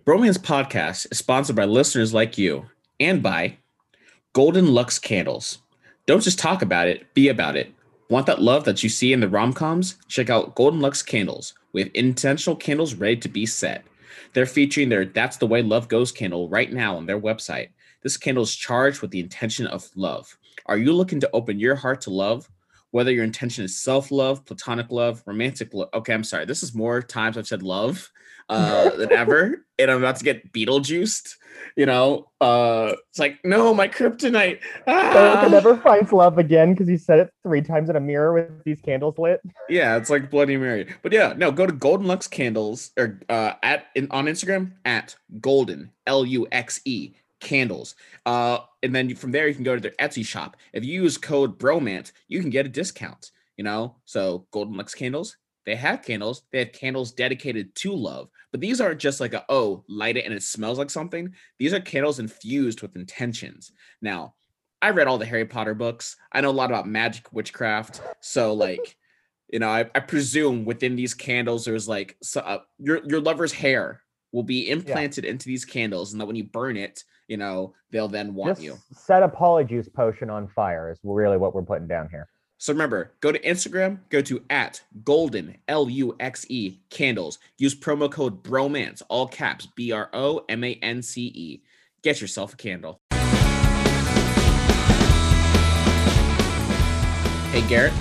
Bromance Podcast is sponsored by listeners like you and by Golden Luxe Candles. Don't just talk about it, be about it. Want that love that you see in the rom coms? Check out Golden Luxe Candles. We have intentional candles ready to be set. They're featuring their That's the Way Love Goes candle right now on their website. This candle is charged with the intention of love. Are you looking to open your heart to love? Whether your intention is self love, platonic love, romantic love. Okay, I'm sorry. This is more times I've said love uh, than ever, and I'm about to get Beetlejuiced. You know, uh, it's like no, my kryptonite. Ah! never finds love again because he said it three times in a mirror with these candles lit. Yeah, it's like Bloody Mary. But yeah, no, go to Golden Luxe Candles or uh, at in, on Instagram at Golden L U X E Candles. Uh, and then from there you can go to their Etsy shop. If you use code Bromance, you can get a discount. You know, so Golden Luxe Candles. They have candles. They have candles dedicated to love. But these aren't just like a oh, light it and it smells like something. These are candles infused with intentions. Now, I read all the Harry Potter books. I know a lot about magic, witchcraft. So like, you know, I, I presume within these candles, there's like so, uh, your your lover's hair will be implanted into these candles, and that when you burn it, you know, they'll then want Just you. set a polyjuice potion on fire is really what we're putting down here. So remember, go to Instagram, go to at golden L U X E candles. Use promo code bromance, all caps B R O M A N C E. Get yourself a candle. Hey Garrett,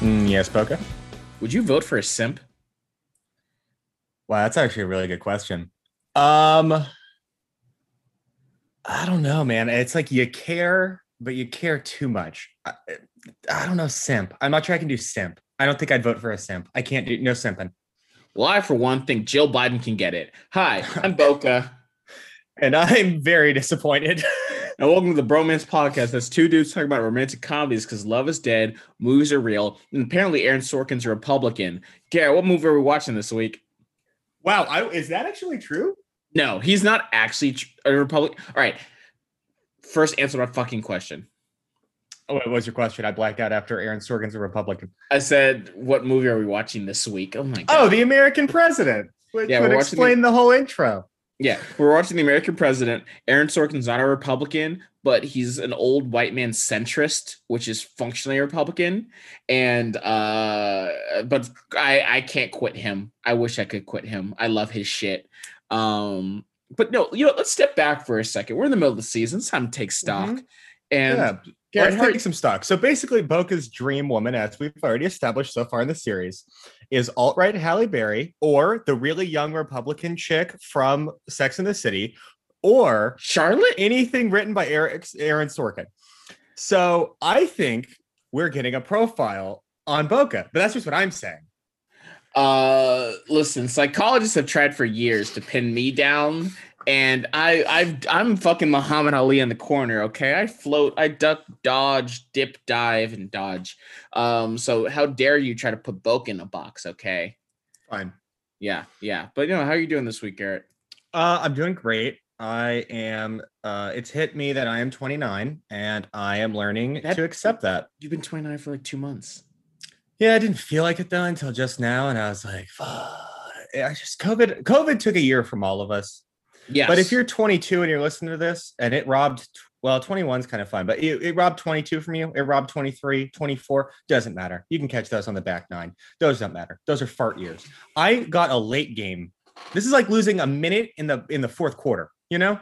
Mm, yes, Boka. would you vote for a simp? Wow, that's actually a really good question. Um, I don't know, man. It's like you care, but you care too much. I, I don't know, simp. I'm not sure I can do simp. I don't think I'd vote for a simp. I can't do no simping. Well, I for one think Jill Biden can get it. Hi, I'm Boka. And I'm very disappointed. And welcome to the Bromance Podcast. That's two dudes talking about romantic comedies because love is dead, movies are real, and apparently Aaron Sorkin's a Republican. Garrett, what movie are we watching this week? wow, I, is that actually true? No, he's not actually a Republican. All right. First, answer my fucking question. Oh, what was your question? I blacked out after Aaron Sorkin's a Republican. I said, what movie are we watching this week? Oh my God. Oh, the American president, which Yeah, would we're watching the- explain the whole intro. Yeah, we're watching the American president. Aaron Sorkin's not a Republican, but he's an old white man centrist, which is functionally a Republican. And uh but I I can't quit him. I wish I could quit him. I love his shit. Um but no, you know, let's step back for a second. We're in the middle of the season. It's time to take stock. Mhm. And yeah, Garrett, let's how- take some stock. So basically, Boka's dream woman, as we've already established so far in the series, is alt right Halle Berry or the really young Republican chick from Sex and the City, or Charlotte? anything written by Eric, Aaron Sorkin. So I think we're getting a profile on Boka, but that's just what I'm saying. Uh, listen, psychologists have tried for years to pin me down, and I, I've, I'm fucking Muhammad Ali in the corner. Okay, I float, I duck, dodge, dip, dive, and dodge. Um, so how dare you try to put Boke in a box? Okay, Fine. yeah, yeah. But you know, how are you doing this week, Garrett? Uh, I'm doing great. I am. Uh, it's hit me that I am 29, and I am learning That- to accept that. You've been 29 for like two months. Yeah, I didn't feel like it though until just now, and I was like, "Fuck!" Eh, I just COVID. COVID took a year from all of us. Yeah, But if you're 22 and you're listening to this, and it robbed, well, 21 is kind of fun, but it, it robbed 22 from you. It robbed 23, 24. Doesn't matter. You can catch those on the back nine. Those don't matter. Those are fart years. I got a late game. This is like losing a minute in the in the fourth quarter. You know?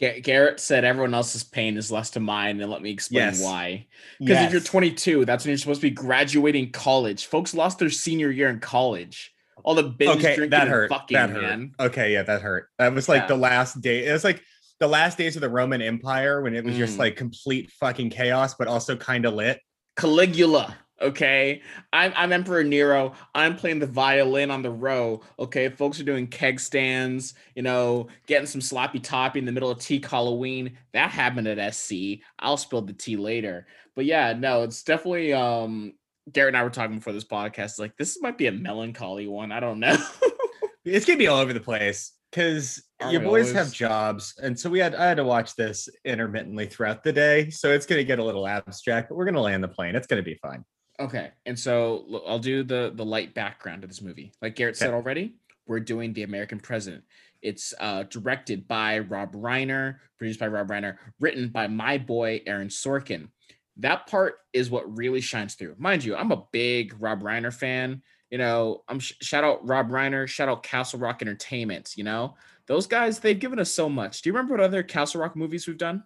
Ga- Garrett said everyone else's pain is less to mine, and let me explain Yes. why. Because if you're 22, that's when you're supposed to be graduating college. Folks lost their senior year in college. All the binge okay, drinking that hurt. fucking, that hurt. man. Okay, yeah, that hurt. That was like Yeah. the last day. It was like the last days of the Roman Empire when it was just Mm. like complete fucking chaos, but also kind of lit. Caligula. Okay, I'm I'm Emperor Nero. I'm playing the violin on the row. Okay, folks are doing keg stands. You know, getting some sloppy toppy in the middle of Teak Halloween. That happened at SC. I'll spill the tea later. But yeah, no, it's definitely. Um, Garrett and I were talking before this podcast. Like, this might be a melancholy one. I don't know. It's gonna be all over the place because your boys have jobs, and so we had I had to watch this intermittently throughout the day. So it's gonna get a little abstract, but we're gonna land the plane. It's gonna be fine. Okay, and so I'll do the the light background of this movie. Like Garrett said already, we're doing The American President. It's uh, directed by Rob Reiner, produced by Rob Reiner, written by my boy Aaron Sorkin. That part is what really shines through. Mind you, I'm a big Rob Reiner fan. You know, I'm sh- shout out Rob Reiner, shout out Castle Rock Entertainment. You know, those guys they've given us so much. Do you remember what other Castle Rock movies we've done?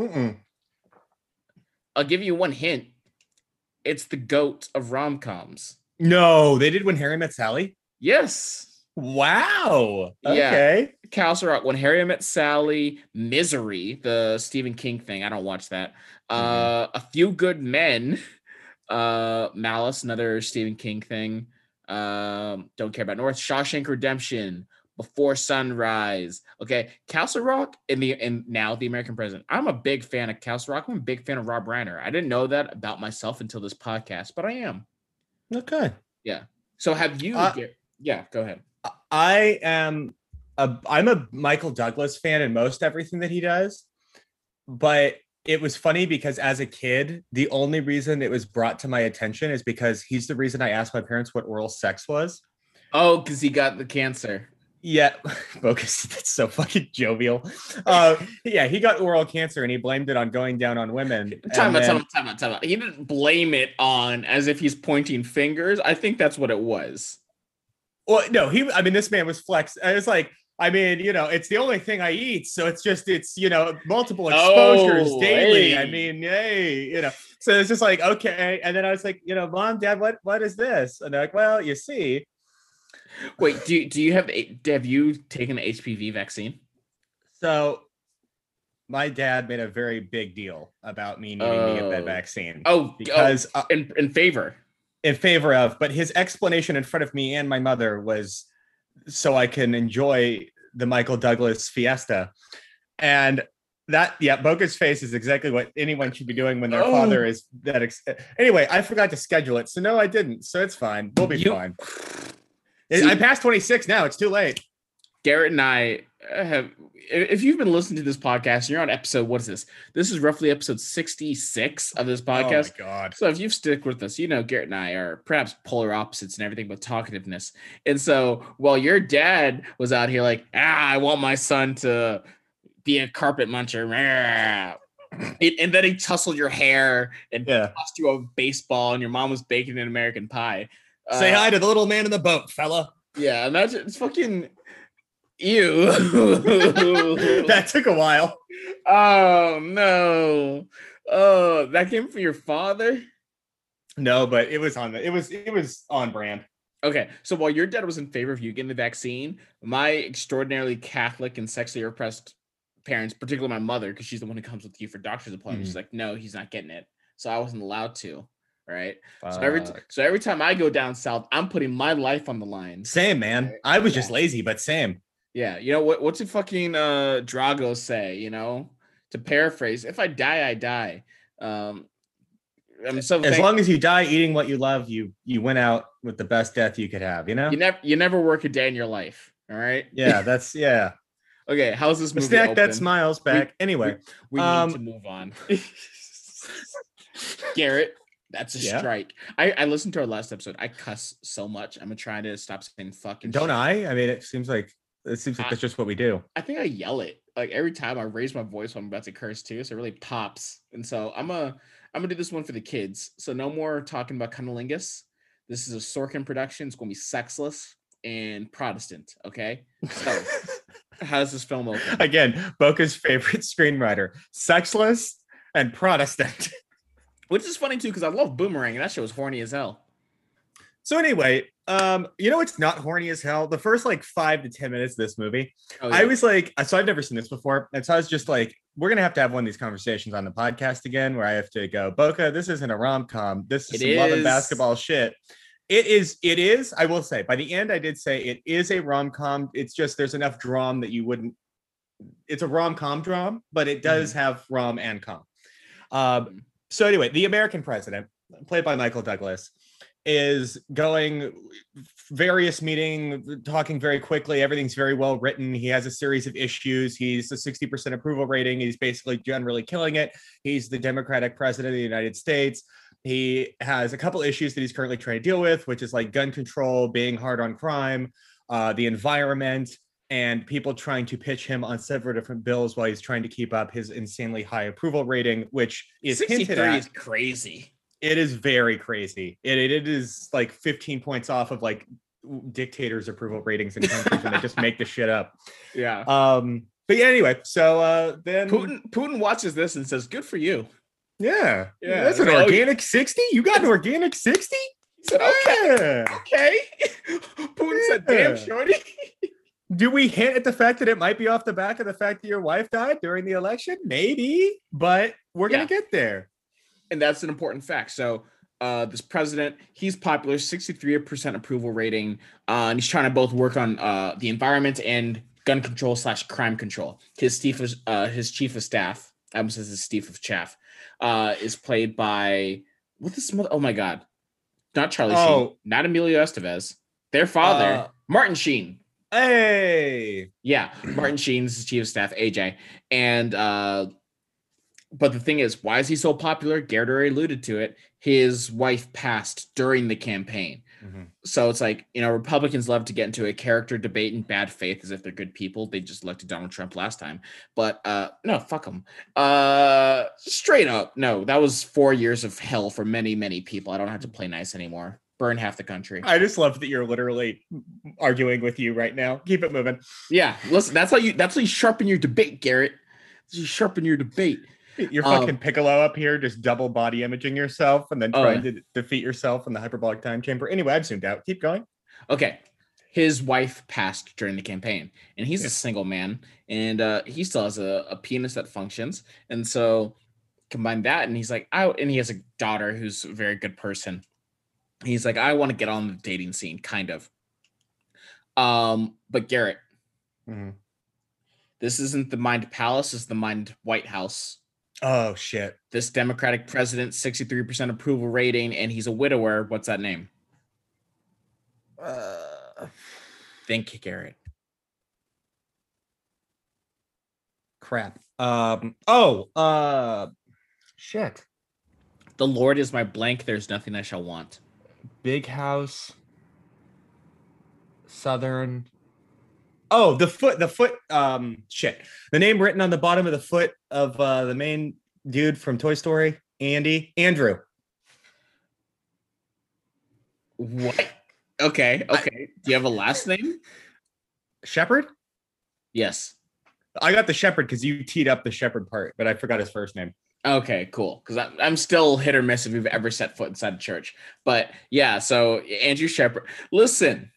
Mm-mm. I'll give you one hint. It's the goat of rom coms. No, they did when Harry met Sally. Yes. Wow. Yeah. Okay. Castle Rock, When Harry Met Sally, Misery, the Stephen King thing. I don't watch that. Uh, A Few Good Men, uh, Malice, another Stephen King thing. Um, don't care about North Shawshank Redemption, Before Sunrise. Okay, Castle Rock and the and now the American President. I'm a big fan of Castle Rock. I'm a big fan of Rob Reiner. I didn't know that about myself until this podcast, but I am. Okay. Yeah. So have you? Uh, yeah, go ahead. I am a I'm a Michael Douglas fan in most everything that he does. But it was funny because as a kid, the only reason it was brought to my attention is because he's the reason I asked my parents what oral sex was. Oh, because he got the cancer. Yeah, bogus. That's so fucking jovial. Uh, yeah, he got oral cancer and he blamed it on going down on women. Time out, then- time out, time out, time out. He didn't blame it on as if he's pointing fingers. I think that's what it was. Well, no, he. I mean, this man was flex. It's like, I mean, you know, it's the only thing I eat, so it's just, it's you know, multiple exposures Oh, daily. I mean, hey, you know, so it's just like, okay. And then I was like, you know, mom, dad, what, what is this? And they're like, well, you see, Wait, do you, do you have have you taken the HPV vaccine? so my dad made a very big deal about me needing to get that Oh. vaccine Oh, because uh, oh, in in favor. in favor of, but his explanation in front of me and my mother was so I can enjoy the Michael Douglas fiesta. And that, yeah, Boka's face is exactly what anyone should be doing when their Oh. father is that. Ex- anyway, I forgot to schedule it. So, no, I didn't. So, it's fine. We'll be You- fine. See- I'm past 26 now. It's too late. Garrett and I have. If you've been listening to this podcast, and you're on episode. What is this? This is roughly episode 66 of this podcast. Oh, my God. So if you've stick with us, you know Garrett and I are perhaps polar opposites and everything but talkativeness. And so while your dad was out here like, ah, I want my son to be a carpet muncher, rah," and and then he tussled your hair and Yeah. tossed you a baseball, and your mom was baking an American pie. Say Uh, hi to the little man in the boat, fella. Yeah, imagine it's fucking you. that took a while. oh no. Oh, that came from your father? No, but it was on the, it was, it was on brand. Okay, so while your dad was in favor of you getting the vaccine, my extraordinarily Catholic and sexually repressed parents, particularly my mother, because she's the one who comes with you for doctor's appointments, she's like, no, he's not getting it. So I wasn't allowed to. Right. So every Fuck. so every time I go down south, I'm putting my life on the line. Same, man. I was just lazy, but same. Yeah, you know what? What's a fucking uh Drago say? You know, to paraphrase, if I die, I die. Um, I'm so as thank- long as you die eating what you love, you you went out with the best death you could have. You know? you never you never work a day in your life. All right. Yeah, that's yeah. Okay. How's this A movie? snack that smiles back. anyway, We Um, need to move on. Garrett, that's a Yeah? strike. I, I listened to our last episode. I cuss so much. I'm gonna try to stop saying fucking. don't shit. I? I mean, it seems like it seems like I- that's just what we do. I think I yell it like every time I raise my voice when I'm about to curse too. So it really pops. And so I'm a I'm gonna do this one for the kids. So no more talking about cunnilingus. This is a Sorkin production. It's gonna be sexless and Protestant. Okay. So how does this film open? Again, Boka's favorite screenwriter, sexless and Protestant. Which is funny too, because I love Boomerang and that show was horny as hell. So anyway, um, you know it's not horny as hell. The first like five to ten minutes of this movie, Oh, I was like, so I've never seen this before, and so I was just like, we're gonna have to have one of these conversations on the podcast again, where I have to go, Boka, this isn't a rom com. This is some love and basketball shit. It is. It is. I will say, by the end, I did say it is a rom com. It's just there's enough drum that you wouldn't. It's a rom com drum, but it does Mm-hmm. have rom and com. Um, so anyway, the American president, played by Michael Douglas, is going various meeting, talking very quickly. Everything's very well written. He has a series of issues. He's a 60% approval rating. He's basically generally killing it. He's the Democratic president of the United States. He has a couple issues that he's currently trying to deal with, which is like gun control, being hard on crime. uh, the environment, and people trying to pitch him on several different bills while he's trying to keep up his insanely high approval rating, which is hinted 63 at. is crazy. It is very crazy. It, it, it is like 15 points off of like dictators' approval ratings in countries when they just make the shit up. Yeah. Um, but yeah, anyway, so uh then Putin Putin watches this and says, "Good for you." yeah, Yeah, that's an oh, organic 60. You got an organic 60? He said, "Okay, Yeah. okay." Putin said, "Damn, shorty." Do we hint at the fact that it might be off the back of the fact that your wife died during the election? Maybe, but we're gonna get there. and that's an important fact. So, uh, this president, he's popular, 63% approval rating, uh, and he's trying to both work on uh, the environment and gun control slash crime control. His chief of uh, his chief of staff, I almost says his chief of chaff, uh, is played by what this mother? Oh my god, not Charlie Sheen, Oh. not Emilio Estevez, their father, Uh, Martin Sheen. Hey, Yeah, Martin Sheen's chief of staff, AJ. And uh but the thing is, why is he so popular? Garrett already alluded to it. His wife passed during the campaign. So it's like, you know, Republicans love to get into a character debate in bad faith as if they're good people. They just elected Donald Trump last time. But uh no, fuck them. Uh straight up. No, that was four years of hell for many, many people. I don't have to play nice anymore. Burn half the country. I just love that you're literally arguing with you right now. Keep it moving. Yeah, listen, that's how you that's how you sharpen your debate, Garrett. You sharpen your debate. You're Um, fucking Piccolo up here, just double body imaging yourself and then Oh, trying to defeat yourself in the hyperbolic time chamber. Anyway, I've zoomed out. Keep going. Okay. His wife passed during the campaign, and he's Yeah. a single man, and uh, he still has a, a penis that functions. And so combine that, and he's like, I and he has a daughter who's a very good person. He's like, I want to get on the dating scene, kind of. Um, but Garrett, this isn't the Mind Palace, it's the Mind White House. Oh shit. This Democratic president, 63% approval rating, and he's a widower. What's that name? Uh, Think, Garrett. crap. Um. Oh. Uh. Shit. The Lord is my blank. There's nothing I shall want. Big house. Southern. Oh, the foot. The foot. Um. Shit. The name written on the bottom of the foot of uh, the main dude from Toy Story, Andy, Andrew. What? Okay. Okay. Do you have a last name? Shepherd. Yes. I got the shepherd because you teed up the shepherd part, but I forgot his first name. Okay. Cool. Because I'm still hit or miss if you've ever set foot inside a church. But yeah. So Andrew Shepherd. Listen.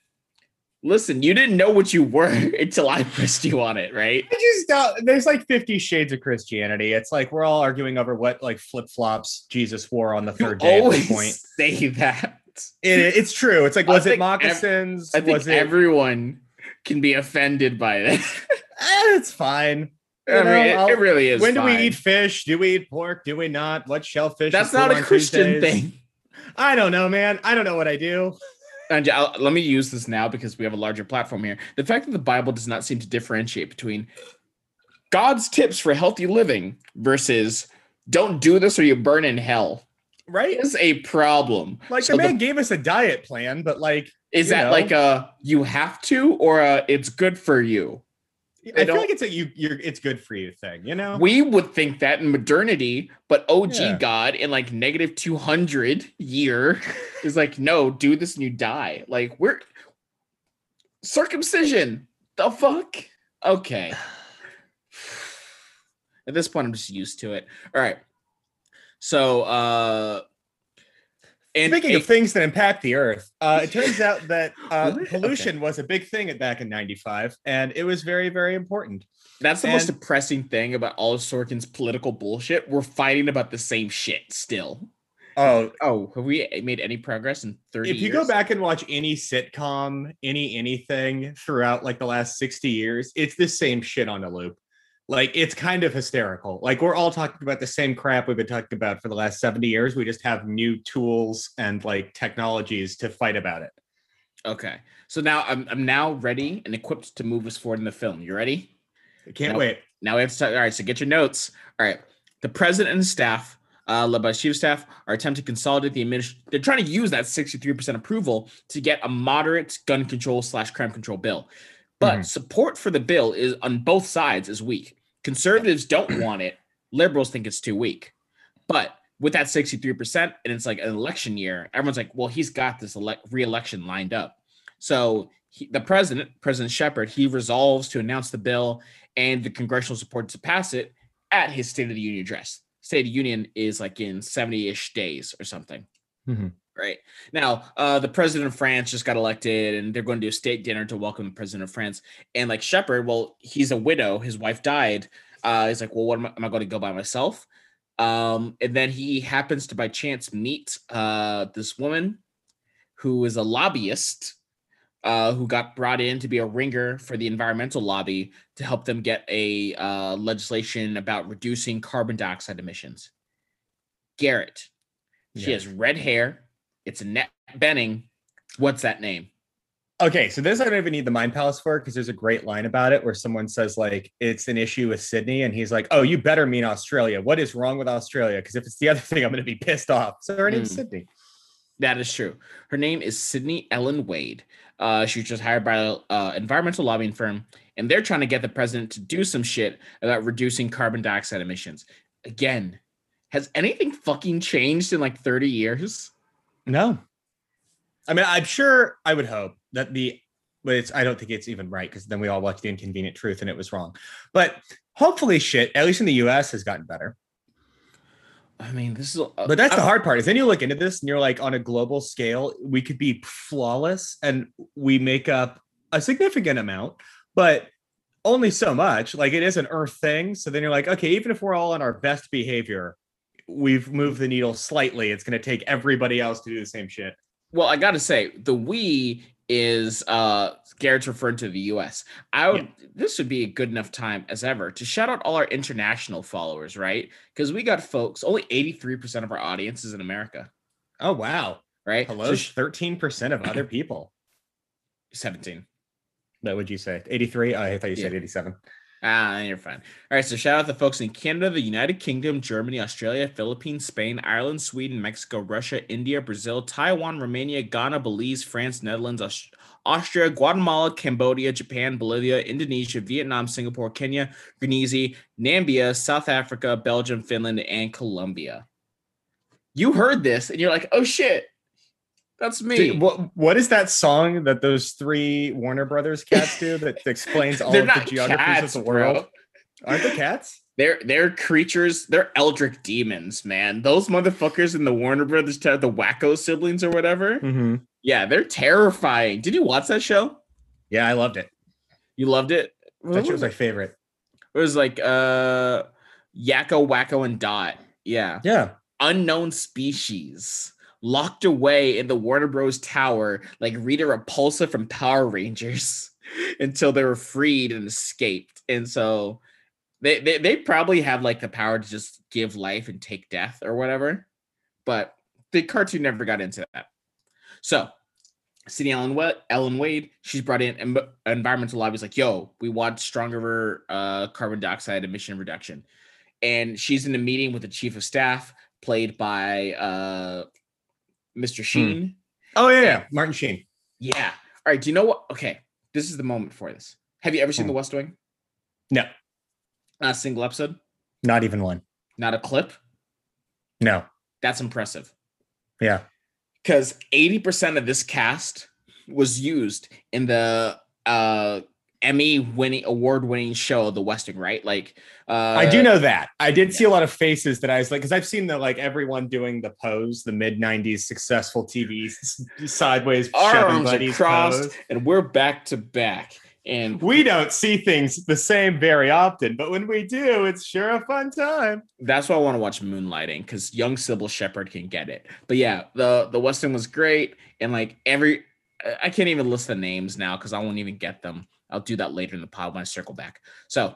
Listen. You didn't know what you were until I pressed you on it, right? I just uh, there's like 50 shades of Christianity. It's like we're all arguing over what like flip flops Jesus wore on the You third day at always point. say that. It, it's true. It's like was it think ev- moccasins? I think was it? everyone can be offended by this. Eh, it's fine. I You mean, know, it, it really is. when do we eat fish? Do we eat pork? Do we not? What shellfish? That's not a Christian Tuesdays? thing. I don't know, man. I don't know what I do. And I'll- let me use this now because we have a larger platform here. The fact that the Bible does not seem to differentiate between God's tips for healthy living versus don't do this or you burn in hell Right? is a problem. Like So the the- man gave us a diet plan, but like Is that know. like a you have to or a it's good for you? I feel like it's a you you're it's good for you thing, you know? We would think that in modernity, but OG Yeah. God in like negative 200 year is like, no, do this and you die. Like, we're circumcision. The fuck? Okay. At this point, I'm just used to it. All right. So, uh, and Speaking of things that impact the earth, uh, it turns out that uh, pollution was a big thing back in '95, and it was very, very important. that's the most depressing thing about all of Sorkin's political bullshit. We're fighting about the same shit still. Oh, Oh, have we made any progress in 30 if you years? go back and watch any sitcom, any anything throughout like the last 60 years, it's the same shit on a loop. Like it's kind of hysterical. Like we're all talking about the same crap we've been talking about for the last 70 years. We just have new tools and like technologies to fight about it. Okay. So now I'm I'm now ready and equipped to move us forward in the film. You ready? I can't Nope. wait. Now we have to start. All right. So get your notes. All right. The president and staff uh, led by chief of staff, are attempting to consolidate the administration. They're trying to use that 63% approval to get a moderate gun control slash crime control bill. But Mhm. support for the bill is on both sides is weak. Conservatives don't want it. Liberals think it's too weak. But with that 63%, and it's like an election year, everyone's like, well, he's got this elect re-election lined up. So he, the president, President Shepherd, he resolves to announce the bill and the congressional support to pass it at his State of the Union address. State of the Union is like in 70-ish days or something. Mhm. Right. Now, uh, the president of France just got elected and they're going to do a state dinner to welcome the president of France. And like Shepherd, well, he's a widow, his wife died. Uh, he's like, well, what am I, am I going to go by myself? Um, and then he happens to by chance meet uh, this woman who is a lobbyist uh, who got brought in to be a ringer for the environmental lobby to help them get a uh, legislation about reducing carbon dioxide emissions. Garrett. She Yeah. has red hair. It's Annette Bening. What's that name? Okay, so this I don't even need the mind palace for because there's a great line about it where someone says like it's an issue with Sydney, and he's like, "Oh, you better mean Australia. What is wrong with Australia? Because if it's the other thing, I'm going to be pissed off." So her name's Mm. Sydney. That is true. Her name is Sydney Ellen Wade. Uh, she was just hired by an uh, environmental lobbying firm, and they're trying to get the president to do some shit about reducing carbon dioxide emissions. Again, has anything fucking changed in like 30 years? No, I mean I'm sure I would hope that the, but it's I don't think it's even right because then we all watched the Inconvenient Truth and it was wrong. But hopefully, shit, at least in the U.S. has gotten better. I mean, this is. Uh, But that's the hard part is then you look into this and you're like, on a global scale, we could be flawless and we make up a significant amount, but only so much. Like it is an earth thing. So then you're like, okay, even if we're all on our best behavior, we've moved the needle slightly. It's going to take everybody else to do the same shit. Well, I got to say, the we is uh Garrett's referring to the US. I would this would be a good enough time as ever to shout out all our international followers, right? Because we got folks, only 83% of our audience is in America, Oh, wow. right? Hello, So 13% of other people. 17. What would you say? 83? I thought you said Yeah. 87. Ah, you're fine. All right, so shout out the folks in Canada, the United Kingdom, Germany, Australia, Philippines, Spain, Ireland, Sweden, Mexico, Russia, India, Brazil, Taiwan, Romania, Ghana, Belize, France, Netherlands, Aus- Austria, Guatemala, Cambodia, Japan, Bolivia, Indonesia, Vietnam, Singapore, Kenya, Grenese, Nambia, South Africa, Belgium, Finland, and Colombia. You heard this and you're like, oh shit, that's me. Dude, what, what is that song that those three Warner Brothers cats do that explains all of the geographies cats, of the world? bro. Aren't they cats? They're they're creatures. They're eldritch demons, man. Those motherfuckers in the Warner Brothers, the Wacko siblings or whatever. Mm-hmm. Yeah, they're terrifying. Did you watch that show? Yeah, I loved it. You loved it. That shit was my favorite. It was like uh, Yakko, Wakko, and Dot. Yeah, Yeah. unknown species locked away in the Warner Bros. Tower, like Rita Repulsa from Power Rangers, until they were freed and escaped. And so they, they they probably have like the power to just give life and take death or whatever. But the cartoon never got into that. So Sydney Ellen, Ellen Wade, she's brought in em- environmental lobbies like, yo, we want stronger uh, carbon dioxide emission reduction. And she's in a meeting with the chief of staff, played by uh, Mr. Sheen. Oh yeah, yeah. Martin Sheen. Yeah. All right. Do you know what? Okay. This is the moment for this. Have you ever seen Hmm. The West Wing? No, Not a single episode? not even one. Not a clip? No. That's impressive. Yeah. Because 80% of this cast was used in the uh Emmy winning award winning show, The West Wing, right? Like uh I do know that. I did see a lot of faces that I was like, because I've seen the like everyone doing the pose, the mid '90s successful TV sideways arms buddies crossed, pose. and we're back to back. And We don't see things the same very often, but when we do, it's sure a fun time. That's why I want to watch Moonlighting because young Cybill Shepherd can get it. But yeah, the the West Wing was great, and like every, I can't even list the names now because I won't even get them. I'll do that later in the pod when I circle back. So,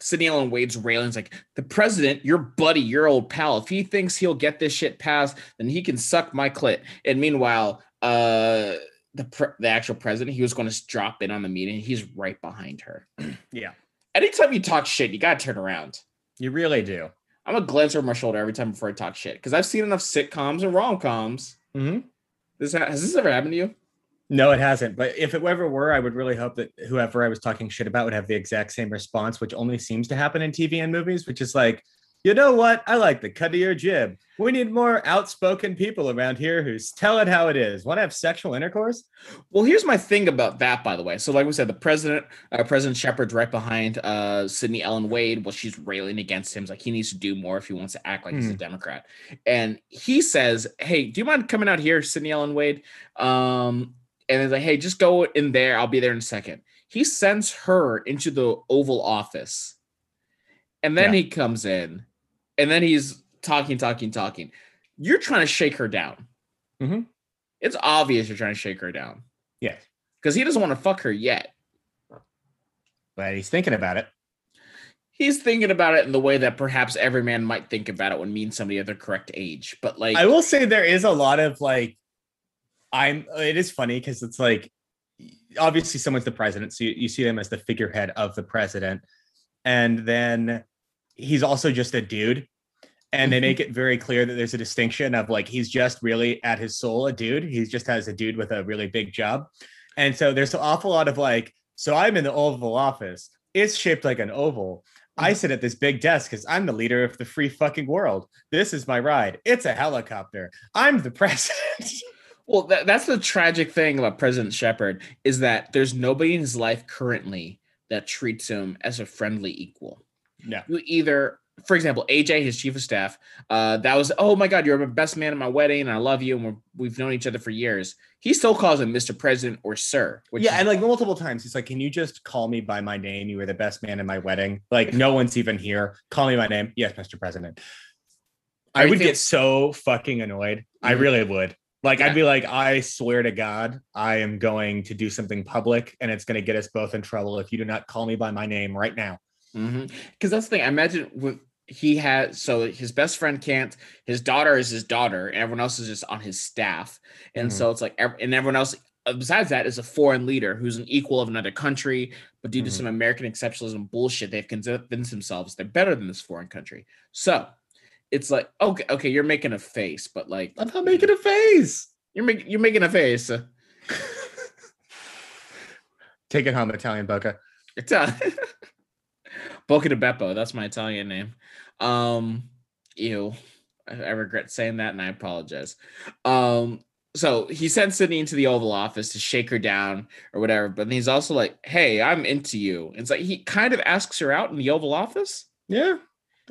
Sydney Ellen Wade's railings like the president, your buddy, your old pal. If he thinks he'll get this shit passed, then he can suck my clit. And meanwhile, uh, the pre- the actual president, he was going to drop in on the meeting. He's right behind her. Yeah, Anytime you talk shit, you gotta turn around. you really do. I'm gonna glance over my shoulder every time before I talk shit because I've seen enough sitcoms and rom coms. hmm This ha- has this ever happened to you? No, it hasn't. But if it ever were, I would really hope that whoever I was talking shit about would have the exact same response, which only seems to happen in TV and movies, which is like, you know what? I like the cut of your jib. We need more outspoken people around here who's tell it how it is. Want to have sexual intercourse? Well, here's my thing about that, by the way. So, like we said, the president, uh, President Shepherd's right behind uh, Sydney Ellen Wade. Well, she's railing against him. It's like he needs to do more if he wants to act like he's a Hmm. Democrat. And he says, "Hey, do you mind coming out here, Sydney Ellen Wade?" Um, and it's like, "Hey, just go in there. I'll be there in a second. He sends her into the Oval Office, and then Yeah. he comes in, and then he's talking, talking, talking. You're trying to shake her down. Mhm. It's obvious you're trying to shake her down Yes. because he doesn't want to fuck her yet. But he's thinking about it. He's thinking about it in the way that perhaps every man might think about it when meeting somebody of the correct age. But like, I will say there is a lot of like, I'm. It is funny because it's like, obviously someone's the president, so you, you see them as the figurehead of the president, and then he's also just a dude, and they make it very clear that there's a distinction of like he's just really at his soul a dude. He's just has a dude with a really big job, and so there's an awful lot of like. So I'm in the Oval Office. It's shaped like an oval. I mm. sit at this big desk because I'm the leader of the free fucking world. This is my ride. It's a helicopter. I'm the president. Well, that, that's the tragic thing about President Shepherd is that there's nobody in his life currently that treats him as a friendly equal. no. You either, for example, AJ, his chief of staff, uh, that was, oh my God, you're my best man at my wedding, and I love you, and we're, we've known each other for years. He still calls him Mr. President or Sir. Yeah, is- and like multiple times, he's like, "Can you just call me by my name? You were the best man in my wedding. Like, no one's even here. Call me by name. Yes, Mr. President." I would get so fucking annoyed. I Mhm. really would. Like, Yeah. I'd be like, "I swear to God, I am going to do something public, and it's going to get us both in trouble if you do not call me by my name right now." Because that's the thing. I imagine when he has so his best friend can't. His daughter is his daughter, and everyone else is just on his staff. And Mhm. so it's like, and everyone else uh, besides that is a foreign leader who's an equal of another country, but due to Mhm. some American exceptionalism bullshit, they've convinced themselves they're better than this foreign country. So it's like, okay, okay, you're making a face, but like I'm not making a face. you're making you're making a face. Take it home, Italian Boka. It's uh, Boca de Beppo. That's my Italian name. Um, ew. I, I regret saying that, and I apologize. Um, so he sent Sydney into the Oval Office to shake her down or whatever. But he's also like, "Hey, I'm into you." It's like he kind of asks her out in the Oval Office. Yeah.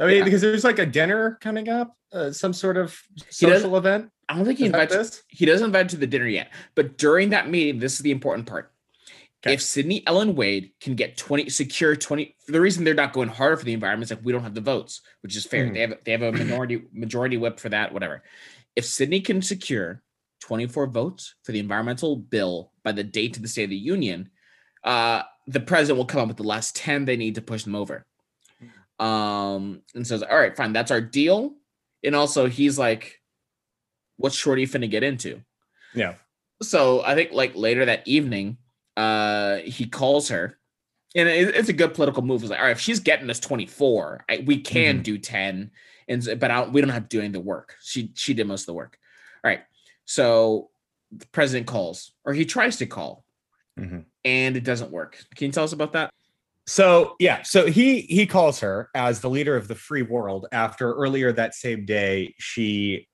I mean, Yeah. because there's like a dinner coming up, uh, some sort of social event. I don't think he invites. this? He doesn't invite to the dinner yet. But during that meeting, this is the important part. Okay. If Sydney Ellen Wade can get 20 secure 20 the reason they're not going harder for the environment is like we don't have the votes, which is fair. Mhm. They have they have a minority majority whip for that, whatever. If Sydney can secure 24 votes for the environmental bill by the date of the State of the Union, uh, the president will come up with the last 10 they need to push them over. Um, and says, all right, fine, that's our deal. And also he's like, what's Shorty finna get into? Yeah. so I think like later that evening, uh, he calls her, and it- it's a good political move. It's like, all right, if she's getting us 24, I, we can Mhm. do 10, and but I, don't- we don't have to do any of the work. She she did most of the work. All right, so the president calls, or he tries to call, Mhm. and it doesn't work. Can you tell us about that? So yeah, so he he calls her as the leader of the free world after earlier that same day she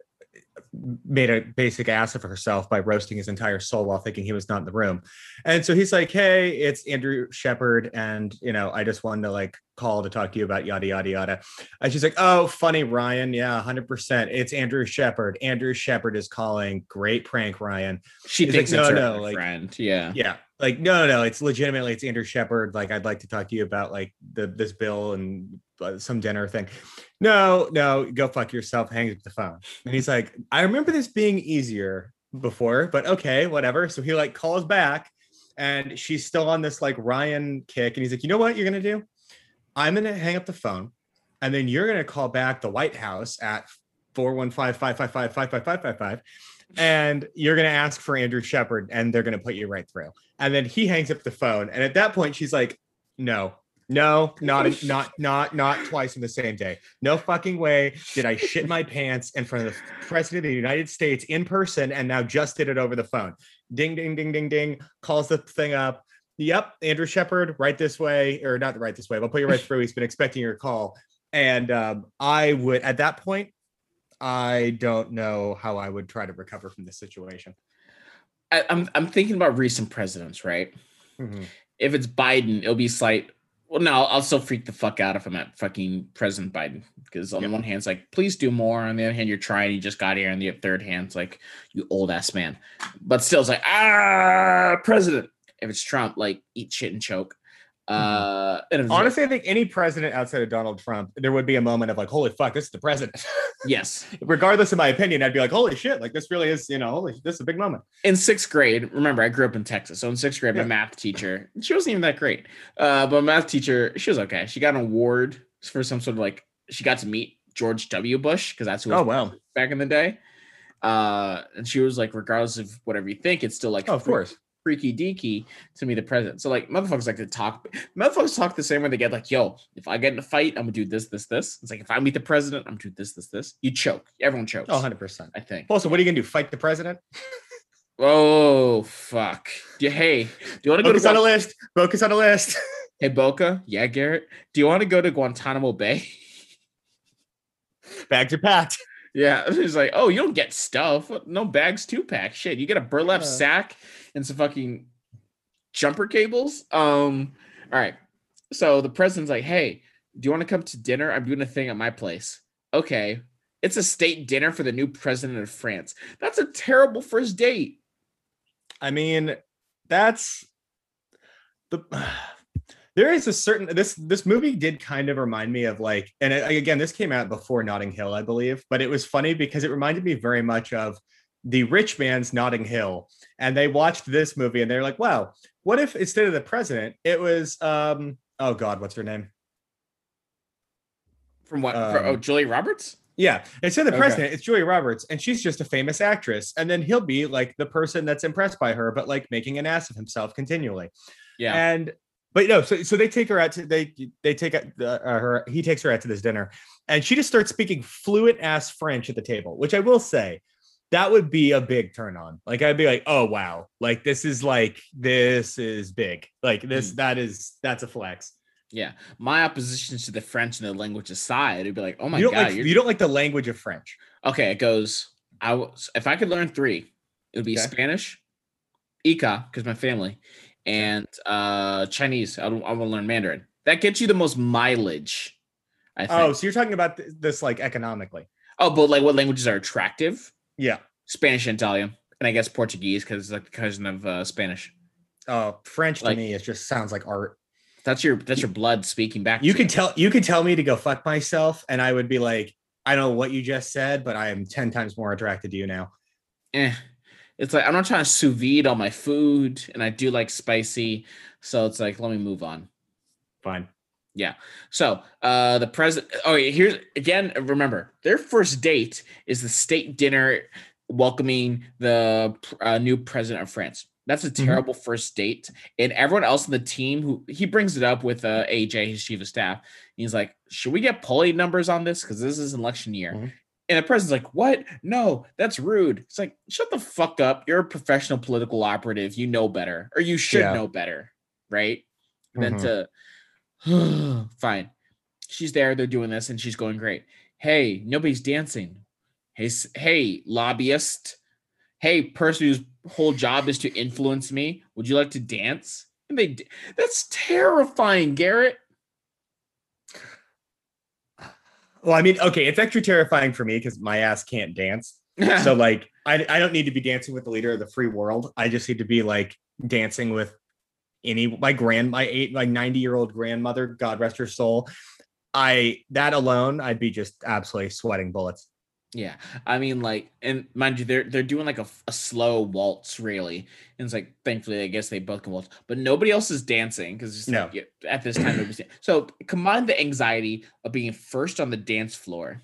uh, made a basic ass of herself by roasting his entire soul while thinking he was not in the room. And so he's like, "Hey, it's Andrew Shepherd and, you know, I just wanted to like call to talk to you about yada yada yada." And she's like, "Oh, funny Ryan. Yeah, 100%. It's Andrew Shepherd. Andrew Shepherd is calling. Great prank, Ryan." She He's thinks like, it's "No, her no, like- friend. Yeah. yeah like no no no it's legitimately it's andrew shepherd like i'd like to talk to you about like the this bill and uh, some dinner thing no no go fuck yourself hangs up the phone and he's like i remember this being easier before but okay whatever so he like calls back and she's still on this like ryan kick and he's like you know what you're gonna do i'm gonna hang up the phone and then you're gonna call back the white house at 415-555-555-555 and you're going to ask for Andrew Shepherd and they're going to put you right through. And then he hangs up the phone. And at that point, she's like, no, No, not not not not twice in the same day. No fucking way did I shit my pants in front of the president of the United States in person and now just did it over the phone. Ding ding ding ding ding calls the thing up. Yep, Andrew Shepherd, right this way, or not right this way. I'll put you right through. He's been expecting your call, and um, I would at that point, I don't know how I would try to recover from this situation. I, I'm I'm thinking about recent presidents, right? Mhm. If it's Biden, it'll be slight. Well, no, I'll still freak the fuck out if I'm at fucking President Biden because on Yeah. the one hand, it's like, please do more. On the other hand, you're trying, you just got here. On the third hand, it's like, you old ass man. But still, it's like, ah, President. If it's Trump, like, eat shit and choke. Uh, and if it's- Honestly, I think any president outside of Donald Trump, there would be a moment of like, "Holy fuck, this is the president." yes. Regardless of my opinion, I'd be like, "Holy shit, like this really is, you know, holy, this is a big moment." in sixth grade, remember I grew up in Texas. So in sixth grade, Yeah. my math teacher, she wasn't even that great. Uh, but my math teacher, she was okay. She got an award for some sort of like she got to meet George W. Bush because that's who was Oh wow, back in the day. Uh, and she was like, regardless of whatever you think, it's still like oh, of freak- course. Freaky deaky to me the president. So like motherfuckers like to talk. Motherfuckers talk the same way they get like, yo, if I get in a fight, I'm gonna do this, this, this. It's like if I meet the president, I'm gonna do this, this, this. You choke. Everyone chokes. Oh, 100 percent. I think. Also, what are you gonna do? Fight the president? Oh fuck. Do, hey, do you want to go to Focus on a list. Focus on a list. Hey Boka? Yeah, Garrett. Do you want to go to Guantanamo Bay? Bags are packed. yeah. He's like, oh, you don't get stuff. No bags to pack. Shit. You get a burlap Yeah. sack and some fucking jumper cables. Um, all right. So the president's like, hey, do you want to come to dinner? I'm doing a thing at my place. Okay. It's a state dinner for the new president of France. That's a terrible first date. I mean, that's the. There is a certain this this movie did kind of remind me of like, and it, again, this came out before Notting Hill, I believe, but it was funny because it reminded me very much of the rich man's Notting Hill, and they watched this movie and they're like, "Wow, what if instead of the president, it was um, oh god, what's her name? From what? for, oh, Julie Roberts? Yeah, instead of the Okay. president, it's Julia Roberts, and she's just a famous actress. And then he'll be like the person that's impressed by her, but like making an ass of himself continually. Yeah. And but no, so so they take her out to they they take uh, her he takes her out to this dinner, and she just starts speaking fluent ass French at the table, which I will say that would be a big turn on. Like I'd be like, oh wow, like this is like this is big. Like this Mm. that is that's a flex. Yeah, my opposition to the French and the language aside, it'd be like, oh my you don't god, like you're don't like the language of French. okay. It goes. I was if I could learn three, it would be Okay. Spanish, Ika because my family, and uh Chinese. I, don't- I want to learn Mandarin. That gets you the most mileage. I think. Oh, so you're talking about th- this like economically? oh, but like what languages are attractive? Yeah. Spanish and Italian, and I guess Portuguese because it's like the cousin of uh, Spanish. Oh, French to Like- me, it just sounds like art. That's your that's your blood speaking back. You to could tell you could tell me to go fuck myself, and I would be like, I don't know what you just said, but I am ten times more attracted to you now. eh. It's like I'm not trying to sous vide all my food, and I do like spicy, so it's like let me move on. Fine. So uh the president. Oh, here's again. Remember, their first date is the state dinner welcoming the uh, new president of France. That's a Mhm. terrible first date, and everyone else in the team who he brings it up with uh, AJ, his chief of staff. He's like, "Should we get polling numbers on this? Because this is an election year." Mhm. And the president's like, "What? No, that's rude." It's like, "Shut the fuck up! You're a professional political operative. You know better, or you should Yeah. know better, right?" And Mhm. then to fine, she's there. They're doing this, and she's going great. Hey, nobody's dancing. Hey, hey, lobbyist. Hey, person whose whole job is to influence me. Would you like to dance? And they that's terrifying, Garrett. Well, I mean, okay, it's extra terrifying for me because my ass can't dance. So, like, I, I don't need to be dancing with the leader of the free world. I just need to be like dancing with any my grand my eight my 90 year old grandmother, God rest her soul. I that alone, I'd be just absolutely sweating bullets. Yeah, I mean, like, and mind you, they're they're doing like a, a slow waltz, really. And it's like, thankfully, I guess they both can waltz, but nobody else is dancing because No. at this time, nobody's so combine the anxiety of being first on the dance floor,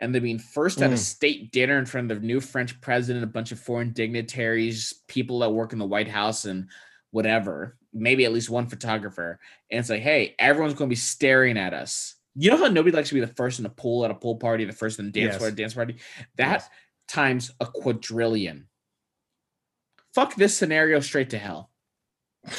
and then being first at a Mm. state dinner in front of the new French president, a bunch of foreign dignitaries, people that work in the White House, and whatever. maybe at least one photographer, and say, hey, everyone's going to be staring at us. You know how nobody likes to be the first in the pool at a pool party, the first in the dance Yes. floor a dance party? That Yes. times a quadrillion. Fuck this scenario straight to hell.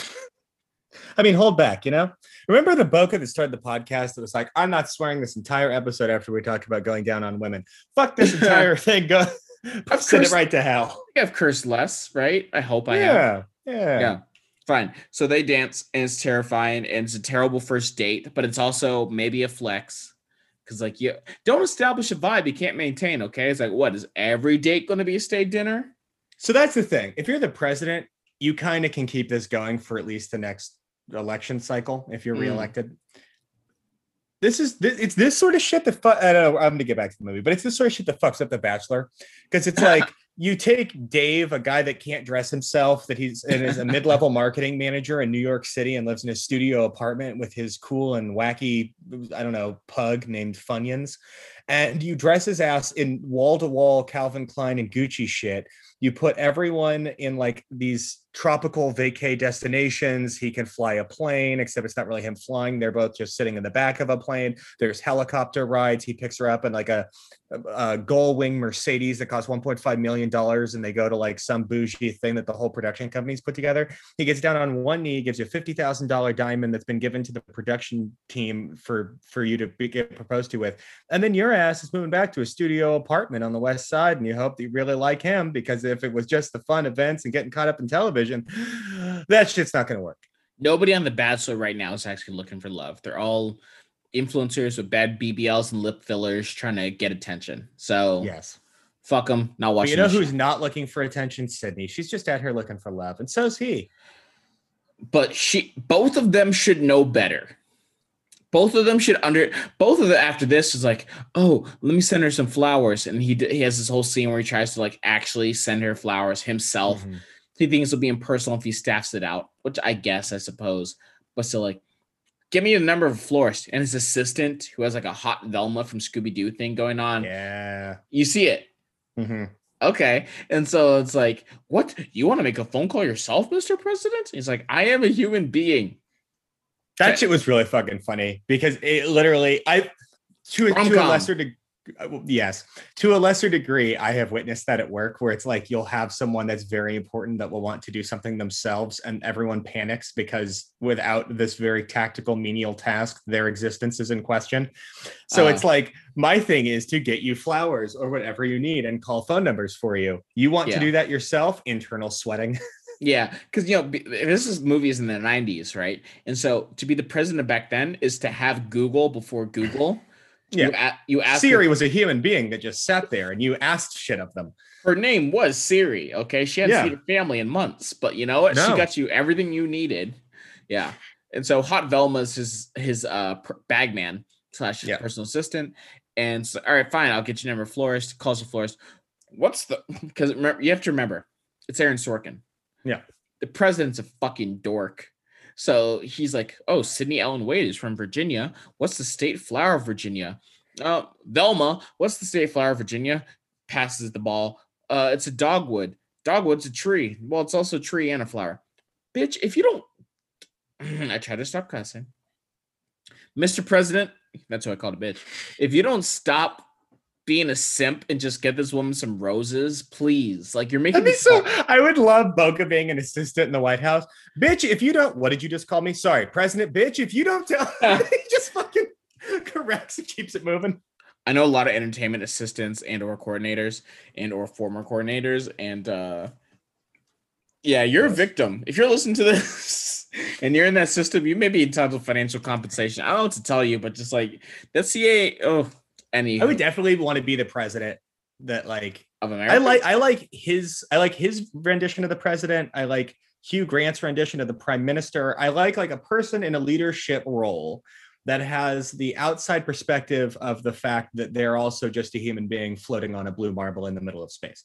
I mean, hold back, you know? Remember the Boka that started the podcast that was like, I'm not swearing this entire episode after we talked about going down on women. Fuck this entire thing. Go send it right to hell. I think I've cursed less, right? I hope I have. Yeah. Yeah. Fine. So they dance and it's terrifying and it's a terrible first date, but it's also maybe a flex. Cause like you don't establish a vibe you can't maintain. Okay. It's like, what is every date going to be a steak dinner? So that's the thing. If you're the president, you kind of can keep this going for at least the next election cycle if you're Mm. reelected. This is this, it's this sort of shit that fu- I don't know. I'm gonna get back to the movie, but it's this sort of shit that fucks up The Bachelor because it's like you take Dave, a guy that can't dress himself, that he's and is a mid-level marketing manager in New York City and lives in a studio apartment with his cool and wacky, I don't know, pug named Funyuns, and you dress his ass in wall-to-wall Calvin Klein and Gucci shit. You put everyone in like these tropical vacay destinations. He can fly a plane, except it's not really him flying. They're both just sitting in the back of a plane. There's helicopter rides. He picks her up in like a, a, gull wing Mercedes that costs 1.5 million dollars, and they go to like some bougie thing that the whole production company's put together. He gets down on one knee, gives you a fifty thousand dollar diamond that's been given to the production team for for you to be, get proposed to with, and then your ass is moving back to a studio apartment on the west side, and you hope that you really like him because if it was just the fun events and getting caught up in television, that shit's not going to work. Nobody on The Bachelor right now is actually looking for love. They're all influencers with bad BBLs and lip fillers trying to get attention. So Yes. fuck them. Not But watching. you know who's shit. not looking for attention? Sydney. She's just out here looking for love, and so's he. but she both of them should know better. Both of them should under both of them after this is like, oh, let me send her some flowers, and he he has this whole scene where he tries to like actually send her flowers himself. Mhm. He thinks it'll be impersonal if he staffs it out, which I guess I suppose, but still like, give me the number of florist and his assistant who has like a hot Velma from Scooby Doo thing going on. Yeah. You see it, Mhm. okay, and so it's like, what? You want to make a phone call yourself, Mister President? He's like, I am a human being. That shit was really fucking funny because it literally, I to, to a lesser degree, yes, to a lesser degree, I have witnessed that at work where it's like you'll have someone that's very important that will want to do something themselves, and everyone panics because without this very tactical menial task, their existence is in question. So Uh. it's like my thing is to get you flowers or whatever you need and call phone numbers for you. You want Yeah. to do that yourself? Internal sweating. Yeah, because you know this is movies in the '90s, right? And so to be the president back then is to have Google before Google. Yeah. you, a- you asked Siri her, was a human being that just sat there and you asked shit of them. her name was Siri. Okay, she hadn't Yeah. seen her family in months, but you know what? She got you everything you needed. Yeah, and so Hot Velma's his his uh pr- bagman slash his Yeah. personal assistant. And so, all right, fine, I'll get you number of florist. Calls the florist. What's the? Because you have to remember, it's Aaron Sorkin. Yeah. the president's a fucking dork. So he's like, "Oh, Sydney Ellen Wade is from Virginia. What's the state flower of Virginia? Uh, Velma. What's the state flower of Virginia?" Passes the ball. Uh, it's a dogwood. Dogwood's a tree. Well, it's also a tree and a flower. Bitch, if you don't, I try to stop cussing. Mr. President, that's who I called a bitch. If you don't stop being a simp and just get this woman some roses, please. Like you're making be so. I would love Boka being an assistant in the White House. Bitch, if you don't, what did you just call me? Sorry, President. Bitch, if you don't tell, he just fucking corrects and keeps it moving. I know a lot of entertainment assistants and or coordinators and or former coordinators and uh yeah, you're a victim. If you're listening to this and you're in that system, you may be entitled to financial compensation. I don't know what to tell you, but just like the CA oh any I would definitely want to be the president. That like of America. I like. I like his. I like his rendition of the president. I like Hugh Grant's rendition of the prime minister. I like like a person in a leadership role that has the outside perspective of the fact that they're also just a human being floating on a blue marble in the middle of space.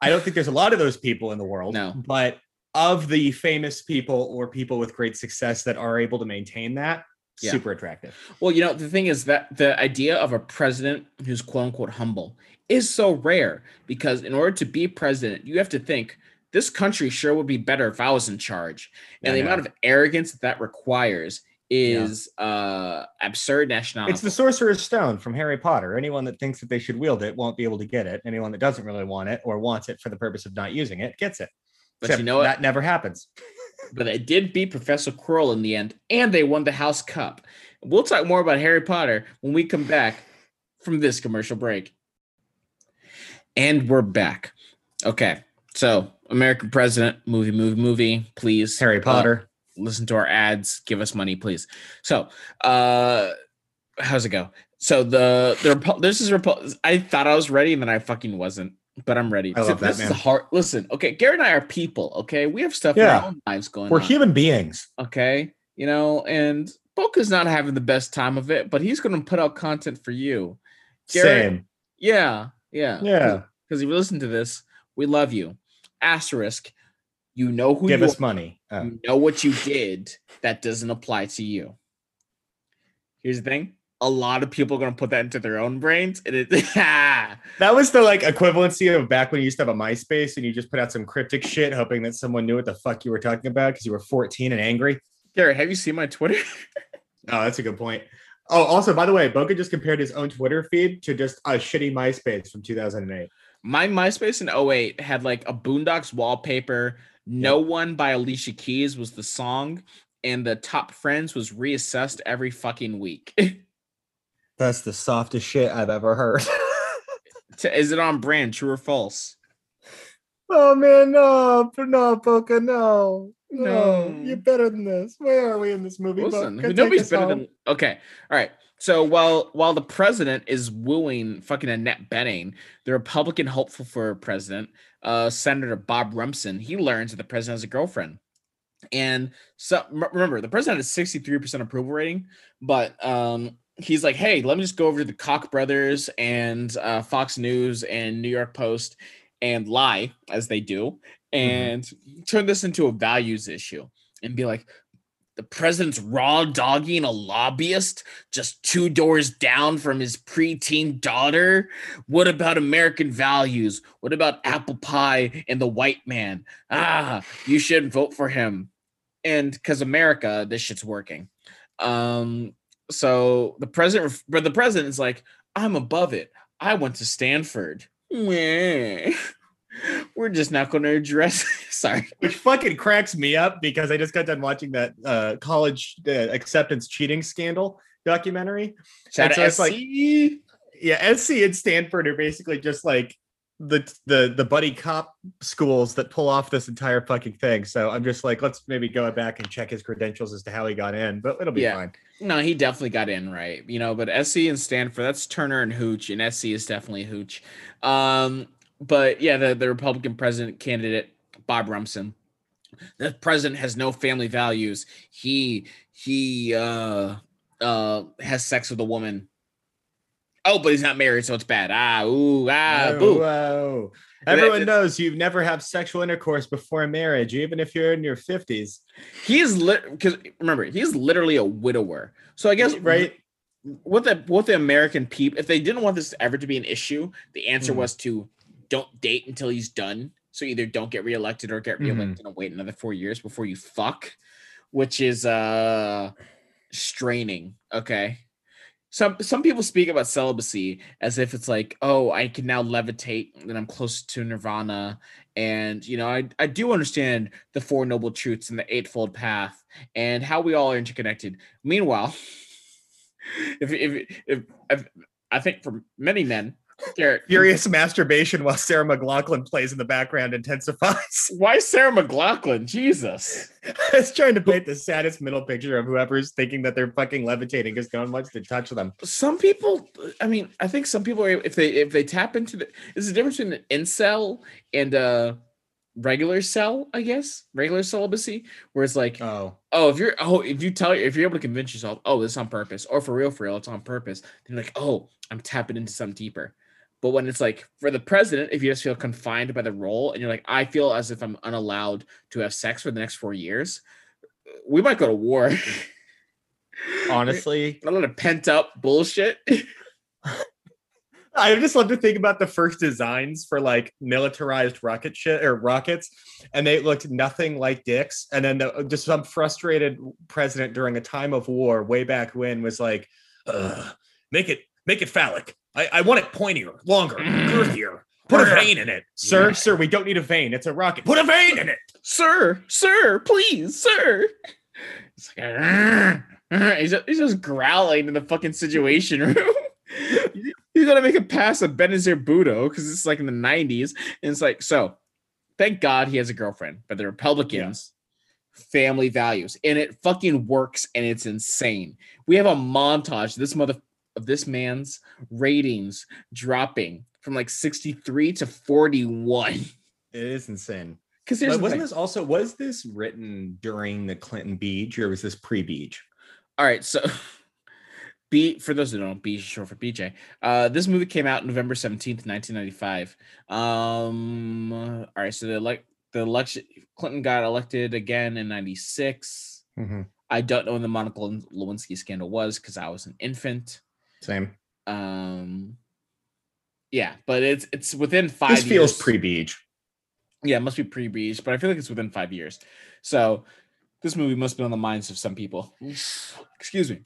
I don't think there's a lot of those people in the world, No. but of the famous people or people with great success that are able to maintain that, Yeah. super attractive. Well, you know, the thing is that the idea of a president who's quote unquote humble is so rare because in order to be president, you have to think this country sure would be better if I was in charge. And the amount of arrogance that that requires is uh absurd national. It's the Sorcerer's Stone from Harry Potter. Anyone that thinks that they should wield it won't be able to get it. Anyone that doesn't really want it or wants it for the purpose of not using it gets it. but Except you know what? That never happens. But they did beat Professor Quirrell in the end, and they won the House Cup. We'll talk more about Harry Potter when we come back from this commercial break. And we're back. Okay, so American President, movie, movie, movie. Please, Harry uh, Potter. listen to our ads. Give us money, please. So, uh, how's it go? So the the Repu- this is Repu- I thought I was ready, and then I fucking wasn't. But I'm ready. I love that, this is hard. Listen, okay, Gary and I are people. Okay, we have stuff in our own lives going We're on human beings. okay you know and Boka's not having the best time of it but he's going to put out content for you Garrett, Same. yeah yeah Yeah. because if you listen to this we love you asterisk you know who Give you us are, money. Oh. you know what you did that doesn't apply to you here's the thing a lot of people are going to put that into their own brains and it That was the like equivalency of back when you used to have a MySpace and you just put out some cryptic shit, hoping that someone knew what the fuck you were talking about because you were 14 and angry. Garrett, have you seen my twitter Oh, that's a good point. Oh, also, by the way, Boka just compared his own Twitter feed to just a shitty MySpace from 2008. My MySpace in 08 had like a Boondocks wallpaper. No One by Alicia Keys was the song, and the top friends was reassessed every fucking week. That's the softest shit I've ever heard. Is it on brand? True or false? oh man, no, no, Boka, no, no, No. you're better than this. Where are we in this movie? Listen? Nobody's better home. than. Okay, all right. So while while the president is wooing fucking Annette Bening, the Republican hopeful for president, uh, Senator Bob Rumson, he learns that the president has a girlfriend. And so remember, the president has 63% approval rating, but um, he's like, hey, let me just go over to the Koch brothers and uh, Fox News and New York Post and lie as they do and turn this into a values issue and be like, the president's raw dogging a lobbyist just two doors down from his preteen daughter. What about American values? What about apple pie and the white man? Ah, you shouldn't vote for him. And because America, this shit's working. Um, so the president, but the president is like, I'm above it. I went to Stanford. We're just not going to address. Sorry. Which fucking cracks me up because I just got done watching that uh, college uh, acceptance cheating scandal documentary. Shout so it's like- yeah, SC and Stanford are basically just like the the the buddy cop schools that pull off this entire fucking thing. So I'm just like, let's maybe go back and check his credentials as to how he got in, but it'll be Yeah. fine. No, he definitely got in right. You know, but SC and Stanford, that's Turner and Hooch, and SC is definitely Hooch. Um, but yeah, the, the Republican president candidate, Bob Rumson. The president has no family values. He he uh uh has sex with a woman. Oh, but he's not married, so it's bad. Ah, ooh, ah, Whoa, boo. whoa. Everyone that- knows you've never have sexual intercourse before marriage, even if you're in your 50s. He's lit because remember, he's literally a widower. So I guess right? what the what the American people if they didn't want this ever to be an issue, the answer Mhm. was to don't date until he's done. So either don't get reelected or get Mhm. reelected and wait another four years before you fuck, which is uh straining. Okay. Some some people speak about celibacy as if it's like, oh, I can now levitate and I'm close to nirvana. And you know, I, I do understand the four noble truths and the eightfold path and how we all are interconnected. Meanwhile, if if if, if I think for many men, Furious masturbation while Sarah McLachlan plays in the background intensifies. why Sarah McLachlan? Jesus. I was trying to paint the saddest middle picture of whoever's thinking that they're fucking levitating because no one wants to touch them. Some people, I mean, I think some people are if they if they tap into the is the difference between an incel and a regular cell, I guess, regular celibacy, where it's like, Oh, oh, if you're oh, if you tell if you're able to convince yourself, oh, this is on purpose, or for real, for real, it's on purpose, then you're like, oh, I'm tapping into something deeper. But when it's like for the president, if you just feel confined by the role and you're like, I feel as if I'm unallowed to have sex for the next four years, we might go to war. honestly, a lot of pent up bullshit. I just love to think about the first designs for like militarized rocket shit or rockets, and they looked nothing like dicks. And then the, just some frustrated president during a time of war way back when was like, "Make it, make it phallic. I, I want it pointier, longer, mm. girthier. Put a vein in it, sir. Yeah. Sir, we don't need a vein. It's a rocket. Put a vein in it." sir, sir, please, sir. It's like, "Arr, arr." he's, just, he's just growling in the fucking situation room. he's gonna make a pass at Benazir Bhutto because it's like in the 90s. And it's like, so thank God he has a girlfriend, but the Republicans, family values, and it fucking works and it's insane. We have a montage this mother of this man's ratings dropping from like 63 to 41. It is insane. Because wasn't this also was this written during the Clinton Beach or was this pre-Beach? All right, so B for those who don't know, B is short for BJ. Uh this movie came out November 17th, 1995. Um all right, so the like the election Clinton got elected again in 96. I don't know when the Monica Lewinsky scandal was because I was an infant. Same. Um yeah, but it's it's within five This feels pre-Beach. Yeah, it must be pre Beach, but I feel like it's within five years. So this movie must be on the minds of some people. Excuse me.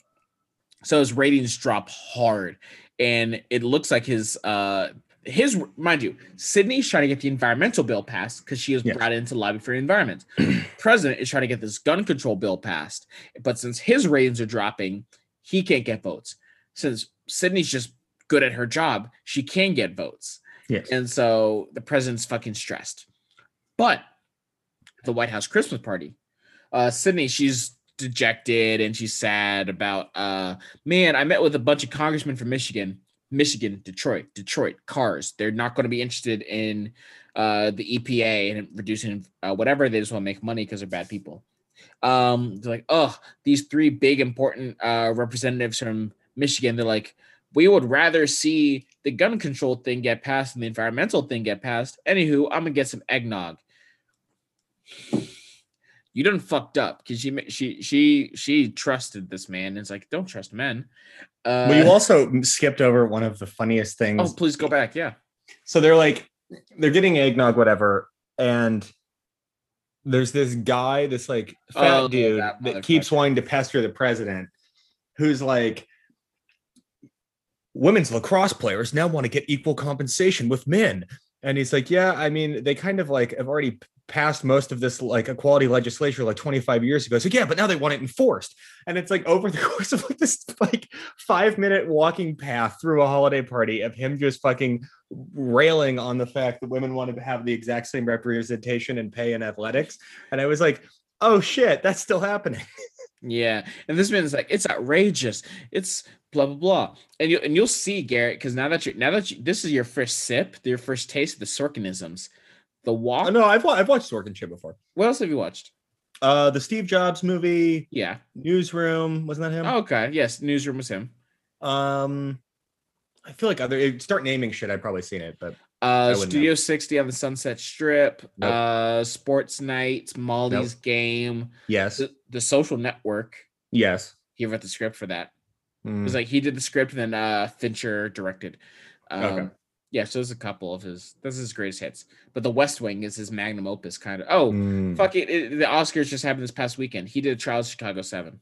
So his ratings drop hard, and it looks like his uh his mind you, Sydney's trying to get the environmental bill passed because she is Yes. brought into lobby for the environment. President is trying to get this gun control bill passed, but since his ratings are dropping, he can't get votes. Since Sydney's just good at her job, she can get votes. Yes. And so the president's fucking stressed. But the White House Christmas party, uh, Sydney, she's dejected and she's sad about, uh, man, I met with a bunch of congressmen from Michigan, Michigan, Detroit, Detroit, cars. They're not going to be interested in uh, the EPA and reducing uh, whatever. They just want to make money because they're bad people. Um, they're like, oh, these three big important uh, representatives from Michigan, they're like, we would rather see the gun control thing get passed and the environmental thing get passed. Anywho, I'm gonna get some eggnog. You done fucked up because she she she she trusted this man. And it's like, don't trust men. Uh, well, you also skipped over one of the funniest things. oh, please go back. Yeah. So they're like, they're getting eggnog, whatever, and there's this guy, this like fat Oh, dude that that, keeps wanting to pester the president, who's like, women's lacrosse players now want to get equal compensation with men. And he's like, yeah, I mean, they kind of like have already passed most of this like equality legislation like 25 years ago. So yeah, but now they want it enforced. And it's like over the course of like this like five minute walking path through a holiday party of him just fucking railing on the fact that women wanted to have the exact same representation and pay in athletics. And I was like, oh shit, that's still happening. Yeah, and this man's like, it's outrageous. It's blah blah blah, and you and you'll see Garrett because now that you now that you, this is your first sip, your first taste of the Sorkinisms, the walk. Oh, no, I've, I've watched Sorkin shit before. What else have you watched? Uh, the Steve Jobs movie, Yeah. Newsroom, wasn't that him? Oh, okay. Yes. Newsroom was him. Um, I feel like other start naming shit. I've probably seen it, but Uh, Studio 60 on the Sunset Strip. Nope. Uh, Sports Night, Molly's Game, yes, the, the Social Network. yes. He wrote the script for that. It Mm. was like he did the script and then uh Fincher directed. Um, Okay. Yeah, so there's a couple of his. This is his greatest hits. But The West Wing is his magnum opus, kind of. Oh, Mm. fuck it, it! The Oscars just happened this past weekend. He did Trials of Chicago Seven.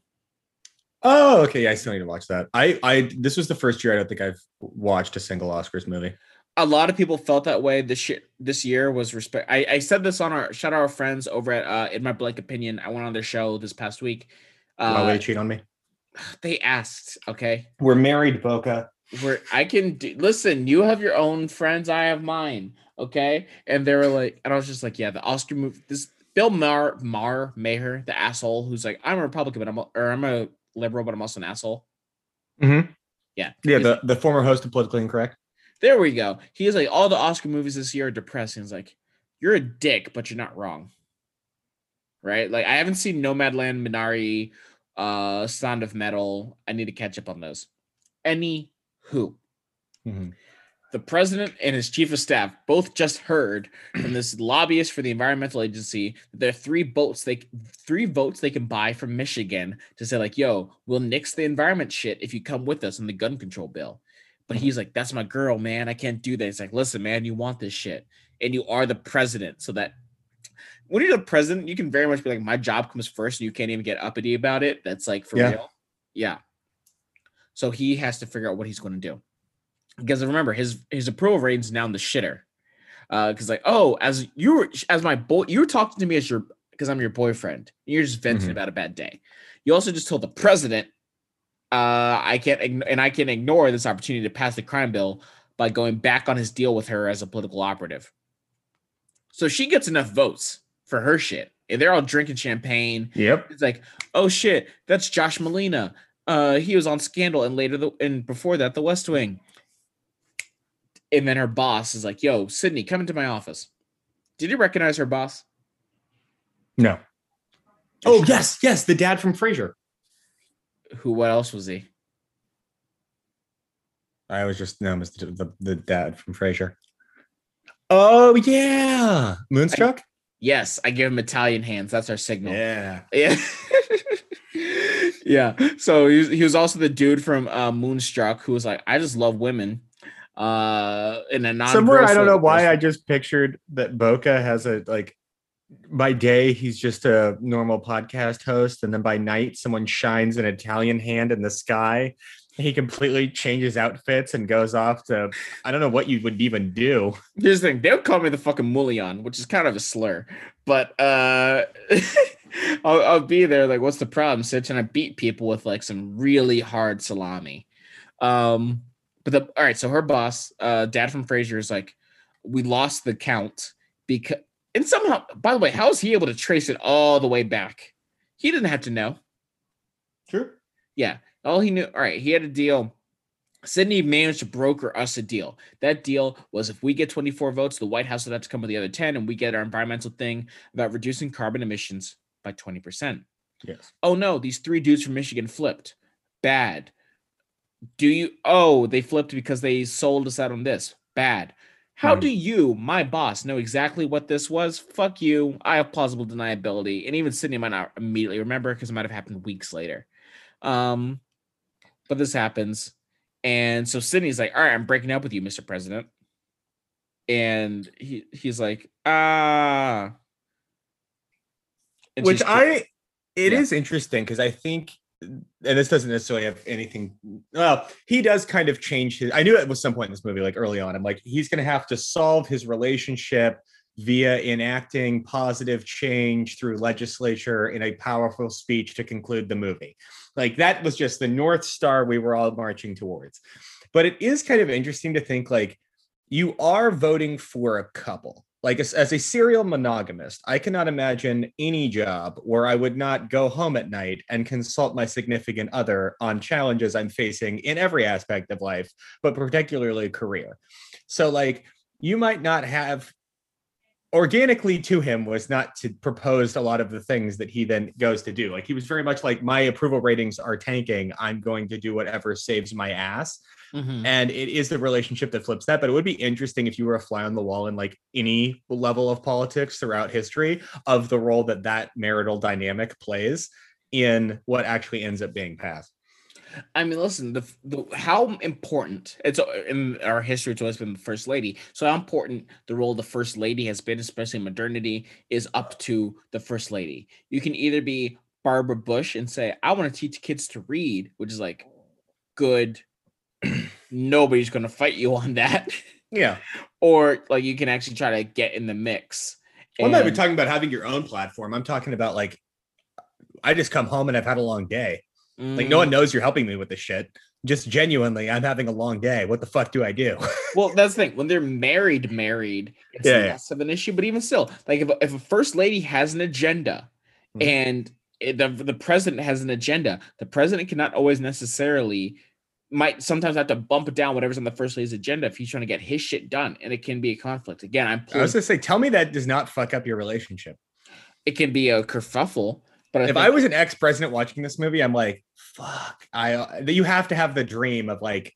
Oh, okay. Yeah, I still need to watch that. I, I, this was the first year I don't think I've watched a single Oscars movie. A lot of people felt that way this year. This year was respect. I, I said this on our shout out our friends over at uh, In My Blank Opinion. I went on their show this past week. Why Uh, would they cheat on me? They asked, okay, We're married, Boka. where I can do, listen. You have your own friends. I have mine. Okay, and they were like, and I was just like, yeah, the Oscar movie. This Bill Maher, Maher, Maher, the asshole who's like, I'm a Republican, but I'm a, or I'm a liberal, but I'm also an asshole. Mm-hmm. Yeah, Yeah, he's- the, the former host of Politically Incorrect. there we go. He's like, all the Oscar movies this year are depressing. He's like, you're a dick, but you're not wrong. Right? Like, I haven't seen Nomadland, Minari, uh, Sound of Metal. I need to catch up on those. Any who. Mhm. The president and his chief of staff both just heard from this lobbyist for the environmental agency that there are three votes they three votes they can buy from Michigan to say like, "Yo, we'll nix the environment shit if you come with us on the gun control bill." But he's like, "That's my girl, man. I can't do that." It's like, "Listen, man, you want this shit, and you are the president, so that." When you're the president, you can very much be like, my job comes first, and you can't even get uppity about it. That's like for Yeah. real. Yeah. So he has to figure out what he's going to do. Because remember, his his approval rating's now in the shitter. Uh, because like, oh, as you were as my boy, you were talking to me as your because I'm your boyfriend. You're just venting Mhm. about a bad day. You also just told the president, uh, I can't and I can't ignore this opportunity to pass the crime bill by going back on his deal with her as a political operative. So she gets enough votes for her shit. And they're all drinking champagne. Yep. It's like, oh shit, that's Josh Malina. Uh, he was on Scandal and later the and before that, The West Wing. And then her boss is like, yo, Sydney, come into my office. Did you recognize her boss? No. Oh yes, yes, the dad from Frasier. Who? What else was he? I was just no, Mr. The, the, the dad from Frasier. Oh yeah, Moonstruck. Yes, I give him Italian hands. That's our signal. Yeah. Yeah. yeah. So he was, he was also the dude from uh, Moonstruck who was like, I just love women. Uh, in a non Somewhere I don't know why I just pictured that Boka has a like. By day, he's just a normal podcast host, and then by night, someone shines an Italian hand in the sky. He completely changes outfits and goes off to I don't know what you would even do. Here's the thing: they'll call me the fucking mullion, which is kind of a slur. But uh, I'll, I'll be there. Like, what's the problem, Sitch? And I beat people with like some really hard salami. Um, but the all right. So her boss, uh, dad from Frasier, is like, we lost the count because, and somehow, by the way, how is he able to trace it all the way back? He didn't have to know. True. Yeah. All he knew, all right, he had a deal. Sydney managed to broker us a deal. That deal was if we get 24 votes, the White House would have to come with the other 10, and we get our environmental thing about reducing carbon emissions by 20%. Yes. Oh no, these three dudes from Michigan flipped. Bad. Do you? Oh, they flipped because they sold us out on this. Bad. How do you, my boss, know exactly what this was? Fuck you. I have plausible deniability. And even Sydney might not immediately remember because it might have happened weeks later. Um, but this happens. And so Sydney's like, all right, I'm breaking up with you, Mr. President. And he he's like, ah. And Which I it is Yeah. interesting because I think and this doesn't necessarily have anything well he does kind of change his i knew it was some point in this movie like early on i'm like he's going to have to solve his relationship via enacting positive change through legislature in a powerful speech to conclude the movie. Like that was just the north star we were all marching towards. But it is kind of interesting to think like you are voting for a couple. Like as, as a serial monogamist i cannot imagine any job where i would not go home at night and consult my significant other on challenges i'm facing in every aspect of life but particularly career. So like you might not have organically to him was not to propose a lot of the things that he then goes to do. Like he was very much like my approval ratings are tanking. I'm going to do whatever saves my ass. Mhm. and it is the relationship that flips that but it would be interesting if you were a fly on the wall in like any level of politics throughout history of the role that that marital dynamic plays in what actually ends up being passed I mean, listen, the, the how important it's uh, in our history it's always been the first lady. So how important the role of the first lady has been, especially in modernity, is up to the first lady. You can either be Barbara Bush and say, "I want to teach kids to read," which is like good. Nobody's going to fight you on that, yeah or like you can actually try to get in the mix. i'm not even talking about having your own platform i'm talking about like i just come home and i've had a long day like no Mm. one knows you're helping me with this shit just genuinely i'm having a long day what the fuck do i do Well, that's the thing. When they're married, married, it's Yeah, yeah. of an issue. But even still, like if, a- if a first lady has an agenda Mhm. and it- the, the president has an agenda, the president cannot always necessarily might sometimes have to bump down whatever's on the first lady's agenda if he's trying to get his shit done. And it can be a conflict. Again, I'm i was gonna say tell me that does not fuck up your relationship it can be a kerfuffle. But I if I was an ex-president watching this movie, I'm like, fuck. I you have to have the dream of like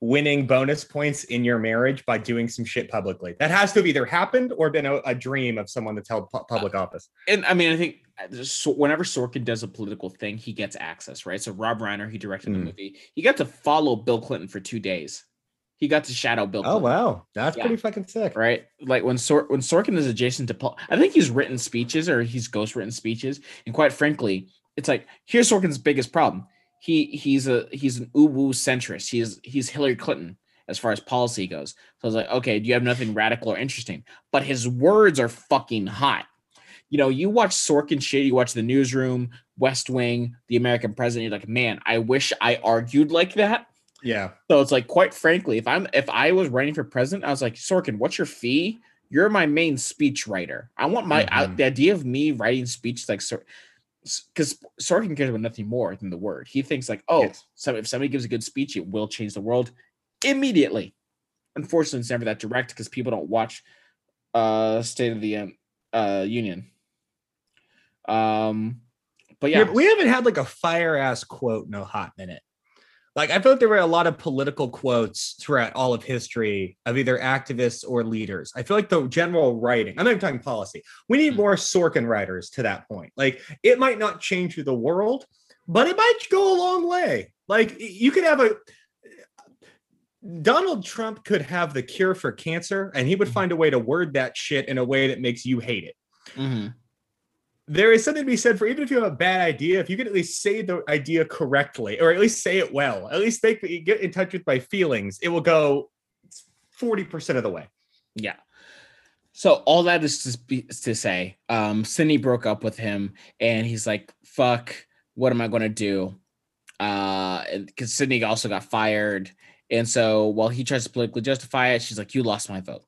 winning bonus points in your marriage by doing some shit publicly. That has to have either happened or been a, a dream of someone that's held pu- public office. And I mean, I think uh, whenever Sorkin does a political thing, he gets access, right? So Rob Reiner, he directed the Mm. movie. He got to follow Bill Clinton for two days. He got to shadow Bill. Oh wow, that's Yeah. pretty fucking sick. Right, like when Sor- when Sorkin is adjacent to Paul, I think he's written speeches or he's ghost written speeches, and quite frankly, it's like here's Sorkin's biggest problem. He he's a he's an uwu centrist. He's he's Hillary Clinton as far as policy goes. So I was like, okay, do you have nothing radical or interesting? But his words are fucking hot. You know, you watch Sorkin shit, you watch The Newsroom, West Wing, The American President. You're like, man, I wish I argued like that. Yeah, So it's like, quite frankly, if I'm if I was running for president, I was like, Sorkin, what's your fee? You're my main speech writer. I want my I- Mhm. the idea of me writing speech like Sor- because Sorkin cares about nothing more than the word. He thinks like, oh, Yes. so if somebody gives a good speech, it will change the world immediately. Unfortunately, it's never that direct because people don't watch uh State of the um, uh Union. Um, but yeah, Yeah, but we haven't had like a fire ass quote in a hot minute. Like I feel like there were a lot of political quotes throughout all of history of either activists or leaders. I feel like the general writing, I'm not even talking policy. We need Mm. more Sorkin writers to that point. Like it might not change the world, but it might go a long way. Like you could have a Donald Trump could have the cure for cancer and he would Mhm. find a way to word that shit in a way that makes you hate it Mhm. There is something to be said for even if you have a bad idea, if you can at least say the idea correctly, or at least say it well, at least make me get in touch with my feelings, it will go 40% of the way. Yeah. So all that is to, be, to say, um, Cindy broke up with him, and he's like, "Fuck, what am I going to do?" Uh, because Sydney also got fired, and so while he tries to politically justify it, she's like, "You lost my vote."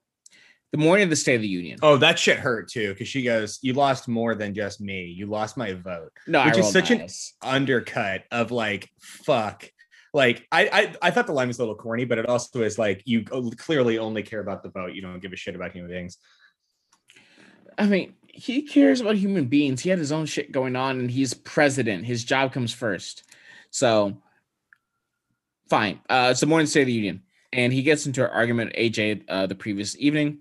The morning of the State of the Union. Oh, that shit hurt too, because she goes, You lost more than just me. You lost my vote. no, I which is such an- Undercut of like, fuck. Like I, I I thought the line was a little corny, but it also is like you clearly only care about the vote. You don't give a shit about human beings. I mean, he cares about human beings. He had his own shit going on, and he's president. His job comes first. So, fine. Uh, it's the morning of State of the Union, and he gets into an argument with AJ uh, the previous evening,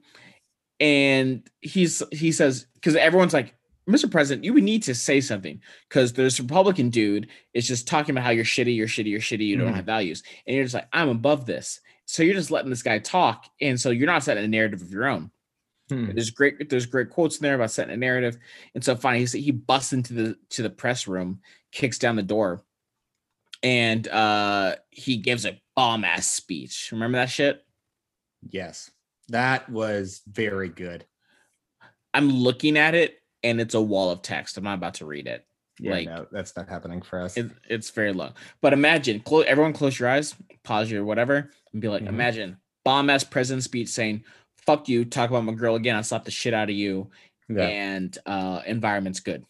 and he's he says because everyone's like, Mr. President, you would need to say something because this Republican dude is just talking about how you're shitty, you're shitty, you're shitty, you don't Mhm. have values, and you're just like, I'm above this. So you're just letting this guy talk, and so you're not setting a narrative of your own. Hmm. There's great there's great quotes in there about setting a narrative. And so finally he, he busts into the to the press room, kicks down the door, and uh he gives a bomb ass speech. Remember that shit? Yes, that was very good. I'm looking at it and it's a wall of text. I'm not about to read it. Yeah, Like- no, that's not happening for us. it it's very long. But imagine, clo- everyone close your eyes, pause your whatever, and be like, Mhm. imagine bomb ass president speech saying, fuck you, talk about my girl again, I'll slap the shit out of you, yeah. and uh environment's good.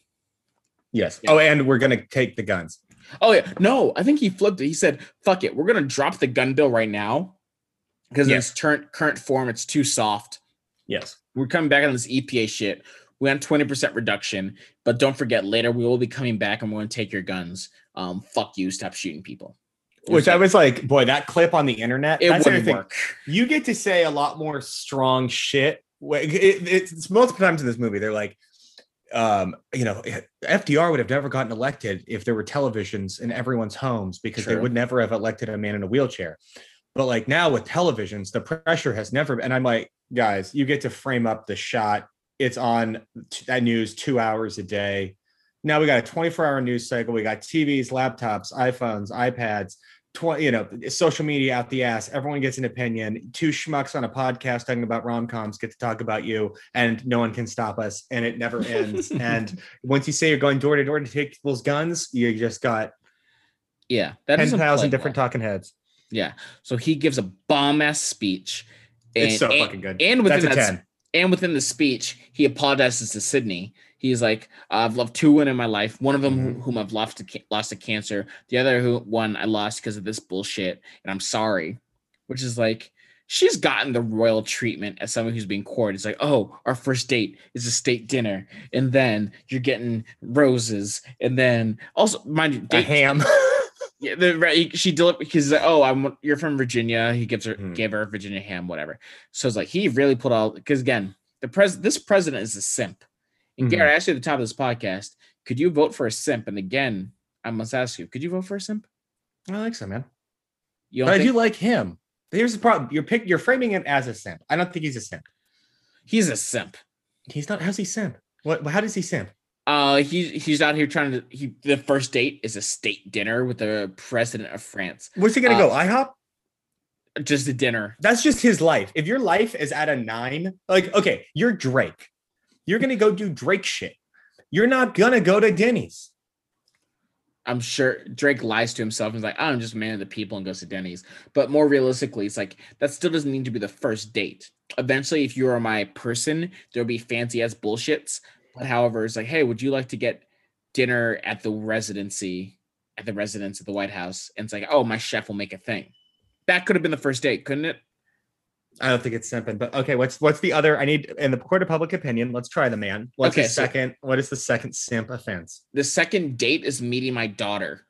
Yes. Yeah. Oh, and we're gonna take the guns. Oh yeah, no, I think he flipped it. He said, "Fuck it, we're gonna drop the gun bill right now because in its current current form, it's too soft. Yes. We're coming back on this EPA shit. We want twenty percent reduction, but don't forget later we will be coming back and we're gonna take your guns. Um, fuck you, stop shooting people. Which I was like, boy, that clip on the internet. it that's wouldn't work. You get to say a lot more strong shit. It's multiple times in this movie. They're like, um, you know, FDR would have never gotten elected if there were televisions in everyone's homes because they would never have elected a man in a wheelchair. But like now with televisions, the pressure has never. And I'm like, guys, you get to frame up the shot. It's on that news two hours a day. Now we got a 24 hour news cycle. We got TVs, laptops, iPhones, iPads, 20, you know, social media out the ass. Everyone gets an opinion. Two schmucks on a podcast talking about rom coms get to talk about you, and no one can stop us, and it never ends. and once you say you're going door to door to take people's guns, you just got Yeah, that ten thousand different well. talking heads. Yeah, so he gives a bomb ass speech. It's so and- fucking good. And within That's a that and within the speech, he apologizes to Sydney. He's like, "I've loved two women in my life. One of them Mm-hmm. whom I've lost to lost to cancer. The other who one I lost because of this bullshit, and I'm sorry." Which is like, she's gotten the royal treatment as someone who's being courted. It's like, "Oh, our first date is a state dinner, and then you're getting roses, and then also mind you, A ham. Yeah, the right. She delivered because like, oh, I'm you're from Virginia. He gives her Mhm. gave her Virginia ham, whatever. So it's like he really put all because again, the pres this president is a simp. And Mhm. Garrett, I asked you at the top of this podcast, could you vote for a simp? And again, I must ask you, could you vote for a simp? I like so, man. You But don't I do like him. Here's the problem: you're pick, you're framing him as a simp. I don't think he's a simp. he's a simp. He's not. How's he simp? What? How does he simp? Uh, he's he's out here trying to. He the first date is a state dinner with the president of France. Where's he gonna Uh, go? IHOP? Just a dinner. That's just his life. If your life is at a nine, like okay, you're Drake. You're gonna go do Drake shit. You're not gonna go to Denny's. I'm sure Drake lies to himself and is like, I'm just a man of the people and goes to Denny's. But more realistically, it's like that still doesn't need to be the first date. Eventually, if you are my person, there'll be fancy ass bullshits. But however, it's like, hey, would you like to get dinner at the residency, at the residence at the White House? And it's like, oh, my chef will make a thing. That could have been the first date, couldn't it? I don't think it's simping, but okay. What's what's the other? I need in the court of public opinion. Let's try the man. What's Okay, the so- second? What is the second simp offense? The second date is meeting my daughter.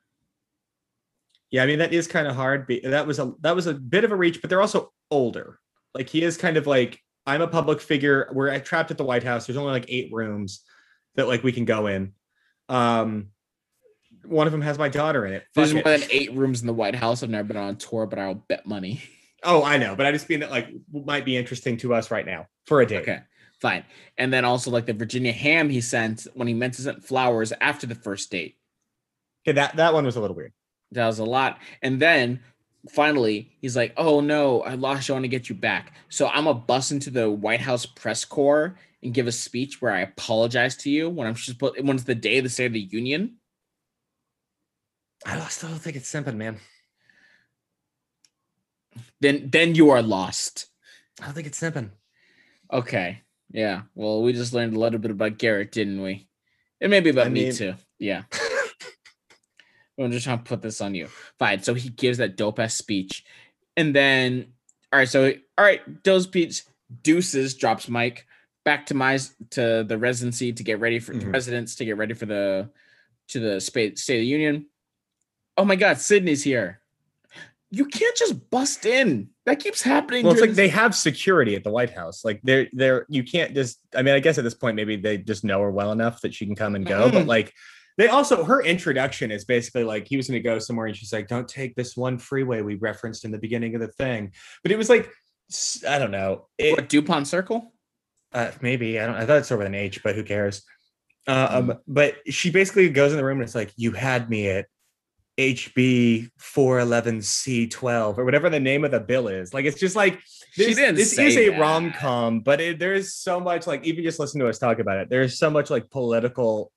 Yeah, I mean that is kind of hard. That was a that was a bit of a reach, but they're also older. Like he is kind of like I'm a public figure. We're trapped at the White House. There's only like eight rooms that like we can go in. Um, one of them has my daughter in it. There's Fuck more than eight rooms in the White House. I've never been on tour, but I'll bet money. Oh, I know, but I just mean that like might be interesting to us right now for a date. Okay, fine. And then also like the Virginia ham he sent when he meant to send flowers after the first date. Okay, that that one was a little weird. That was a lot. And then finally he's like, "Oh no, I lost. I want to get you back." So I'm a bust into the White House press corps and give a speech where I apologize to you when I'm just supposed when it's the day of the State of the Union. I still don't think it's simping, man. Then then you are lost. I don't think it's simping. Okay. Yeah. Well, we just learned a little bit about Garrett, didn't we? And maybe about I me mean- too. Yeah. I'm just trying to put this on you. Fine. So he gives that dope ass speech. And then, all right. So, all right. Dope speech. Deuces drops mic back to my to the residency to get ready for the Mhm. residents to get ready for the to the state State of the Union. Oh my God, Sydney's here. You can't just bust in. That keeps happening. Well, it's like this- they have security at the White House. Like they're they're you can't just. I mean, I guess at this point maybe they just know her well enough that she can come and go. But Mhm. like they also her introduction is basically like he was going to go somewhere and she's like, "Don't take this one freeway we referenced in the beginning of the thing." But it was like I don't know. It, what Dupont Circle. uh, maybe I don't. I thought it's over with an H, but who cares? Um, but she basically goes in the room and it's like, "You had me at." HB 411C12 or whatever the name of the bill is. Like it's just like She this, this is a that. rom com, but it, there is so much like even just listen to us talk about it. There's so much like political.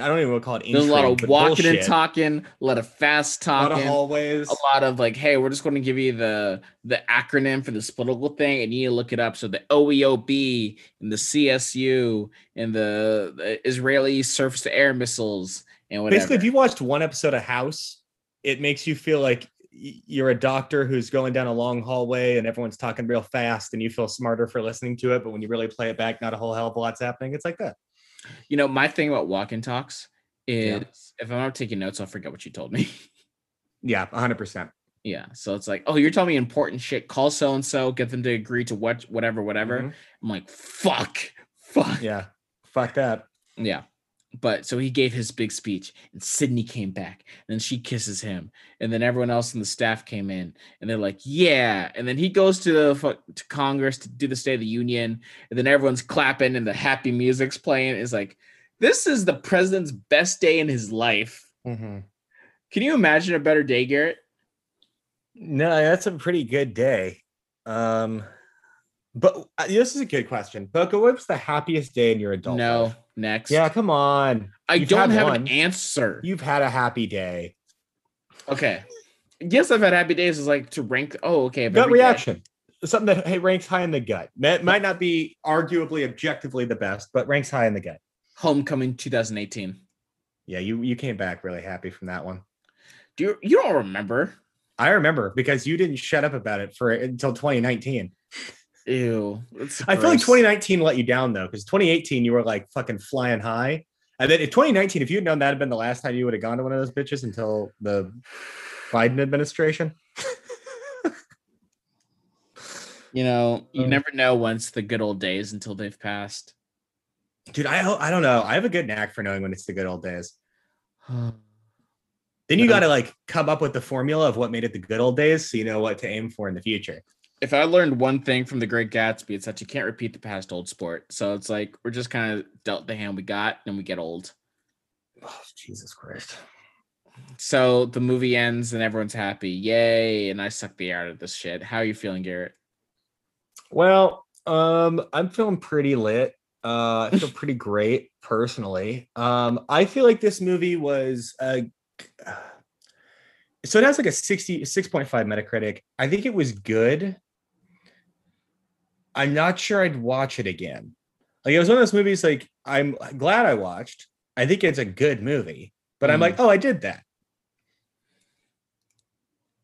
I don't even want to call it. There's a lot of walking and talking, a lot of fast talking, a lot of talking, a lot of like, hey, we're just going to give you the the acronym for this political thing, and you need to look it up. So the OEOB and the CSU and the, the Israeli surface to air missiles and whatever. Basically, if you watched one episode of House, it makes you feel like you're a doctor who's going down a long hallway and everyone's talking real fast, and you feel smarter for listening to it. But when you really play it back, not a whole hell of a lot's happening. It's like that. You know, my thing about walk and talks is Yeah. if I'm not taking notes, I'll forget what you told me. Yeah, 100. percent yeah, so it's like, oh, you're telling me important shit. Call so and so, get them to agree to what, whatever, whatever. Mhm. I'm like, fuck, fuck. Yeah, fuck that. Yeah. But so he gave his big speech, and Sydney came back, and then she kisses him, and then everyone else in the staff came in, and they're like, "Yeah!" And then he goes to the to Congress to do the State of the Union, and then everyone's clapping, and the happy music's playing. is like, this is the president's best day in his life. Mhm. Can you imagine a better day, Garrett? No, that's a pretty good day. Um, but uh, this is a good question. Boka, what's the happiest day in your adult no. life? Next. Yeah, come on. I you've don't have one. an answer. You've had a happy day. okay. Yes, I've had happy days. Is like to rank. Oh, okay. Gut every day- reaction. Something that hey, ranks high in the gut. That might not be arguably objectively the best, but ranks high in the gut. Homecoming 2018. Yeah, you you came back really happy from that one. Do you you don't remember? I remember because you didn't shut up about it for until 2019. Ew. I feel like 2019 let you down though, because 2018 you were like fucking flying high, And then in 2019, if you had known that had been the last time you would have gone to one of those bitches until the Biden administration. You know, you Um, never know once the good old days until they've passed. Dude, I I don't know. I have a good knack for knowing when it's the good old days. Then you got to like come up with the formula of what made it the good old days, so you know what to aim for in the future. If I learned one thing from the Great Gatsby, it's that you can't repeat the past old sport. So it's like we're just kind of dealt the hand we got, and we get old. Oh, Jesus Christ. So the movie ends, and everyone's happy, yay! And I suck the air out of this shit. How are you feeling, Garrett? Well, um, I'm feeling pretty lit. Uh, I feel pretty great personally. Um, I feel like this movie was uh, so it has like a 60 6.5 Metacritic. I think it was good. I'm not sure I'd watch it again. Like it was one of those movies like I'm glad I watched. I think it's a good movie, but I'm Mm. like, oh, I did that.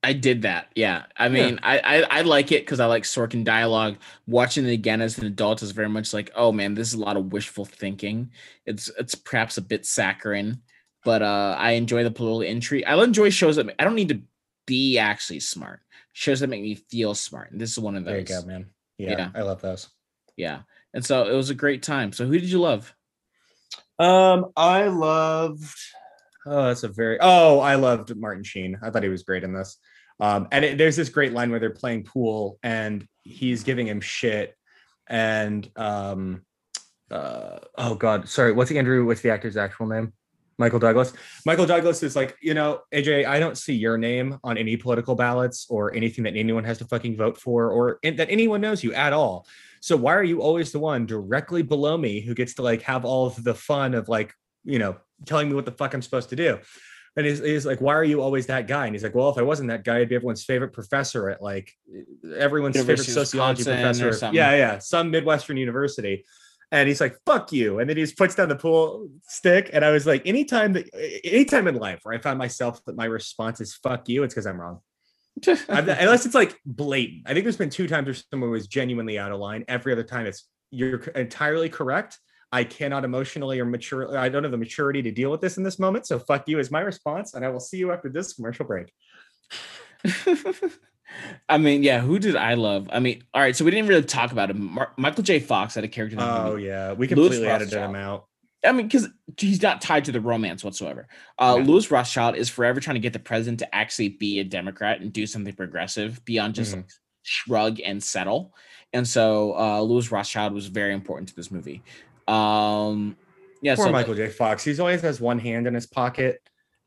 I did that. Yeah. I mean, I, I I like it because I like Sorkin dialogue. Watching it again as an adult is very much like, oh man, this is a lot of wishful thinking. It's it's perhaps a bit saccharine, but uh I enjoy the political intrigue. I'll enjoy shows that I don't need to be actually smart. Shows that make me feel smart. And this is one of those. There you go, man. Yeah, Yeah. I love those. Yeah. And so it was a great time. So who did you love? Um, I loved. Oh, that's a very. Oh, I loved Martin Sheen. I thought he was great in this. Um, and it, there's this great line where they're playing pool and he's giving him shit, and um, uh, oh god, sorry, what's the Andrew? What's the actor's actual name? Michael Douglas. Michael Douglas is like, you know, AJ, I don't see your name on any political ballots or anything that anyone has to fucking vote for or that anyone knows you at all. So why are you always the one directly below me who gets to like have all of the fun of like, you know, telling me what the fuck I'm supposed to do? And he's, he's like, why are you always that guy? And he's like, well, if I wasn't that guy, I'd be everyone's favorite professor at like everyone's University favorite sociology Wisconsin professor. Yeah, yeah, some Midwestern university. And he's like, fuck you. And then he just puts down the pool stick. And I was like, anytime that anytime in life where I found myself that my response is fuck you, it's because I'm wrong. Unless it's like blatant. I think there's been two times where someone was genuinely out of line. Every other time it's you're entirely correct. I cannot emotionally or mature. I don't have the maturity to deal with this in this moment. So fuck you is my response. And I will see you after this commercial break. I mean, yeah, who did I love? I mean, all right, so we didn't really talk about him. Mar- Michael J. Fox had a character. In the Oh yeah. We completely edited him out. I mean, because he's not tied to the romance whatsoever. Uh, Yeah. Lewis Rothschild is forever trying to get the president to actually be a Democrat and do something progressive beyond just Mhm. like, shrug and settle. And so uh, Lewis Rothschild was very important to this movie. Um, yeah. Poor so Michael J. Fox. He's always has one hand in his pocket.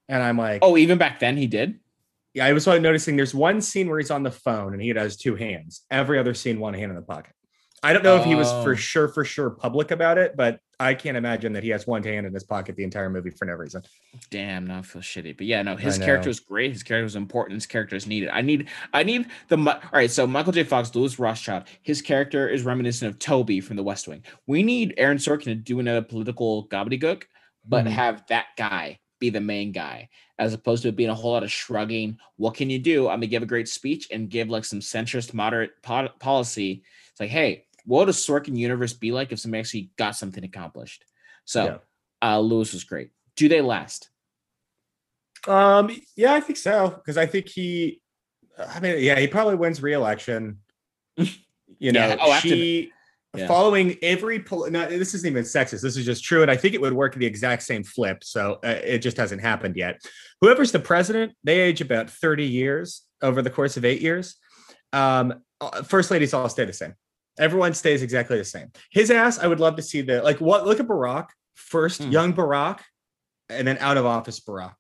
And I'm like, oh, even back then he did. Yeah, I was noticing there's one scene where he's on the phone and he has two hands. Every other scene, one hand in the pocket. I don't know if he was Oh. for sure, for sure public about it, but I can't imagine that he has one hand in his pocket the entire movie for no reason. Damn, now I feel shitty. But yeah, no, his character was great. His character was important. His character is needed. I need, I need the. All right, so Michael J. Fox, Lewis Rothschild, his character is reminiscent of Toby from The West Wing. We need Aaron Sorkin to do another political gobbledygook, but Mhm. have that guy be the main guy, as opposed to it being a whole lot of shrugging. What can you do? I'm gonna give a great speech and give like some centrist, moderate po- policy. It's like, hey, what would a Sorkin universe be like if somebody actually got something accomplished? So, Yeah. uh, Lewis was great. Do they last? Um, yeah, I think so because I think he, I mean, yeah, he probably wins re-election. You know, Yeah, oh, she yeah. following every no, this isn't even sexist. This is just true, and I think it would work the exact same flip. So uh, it just hasn't happened yet. Whoever's the president, they age about thirty years over the course of eight years. Um, uh, first ladies all stay the same. Everyone stays exactly the same. His ass, I would love to see the like. What look at Barack first, Hmm. young Barack, and then out of office Barack.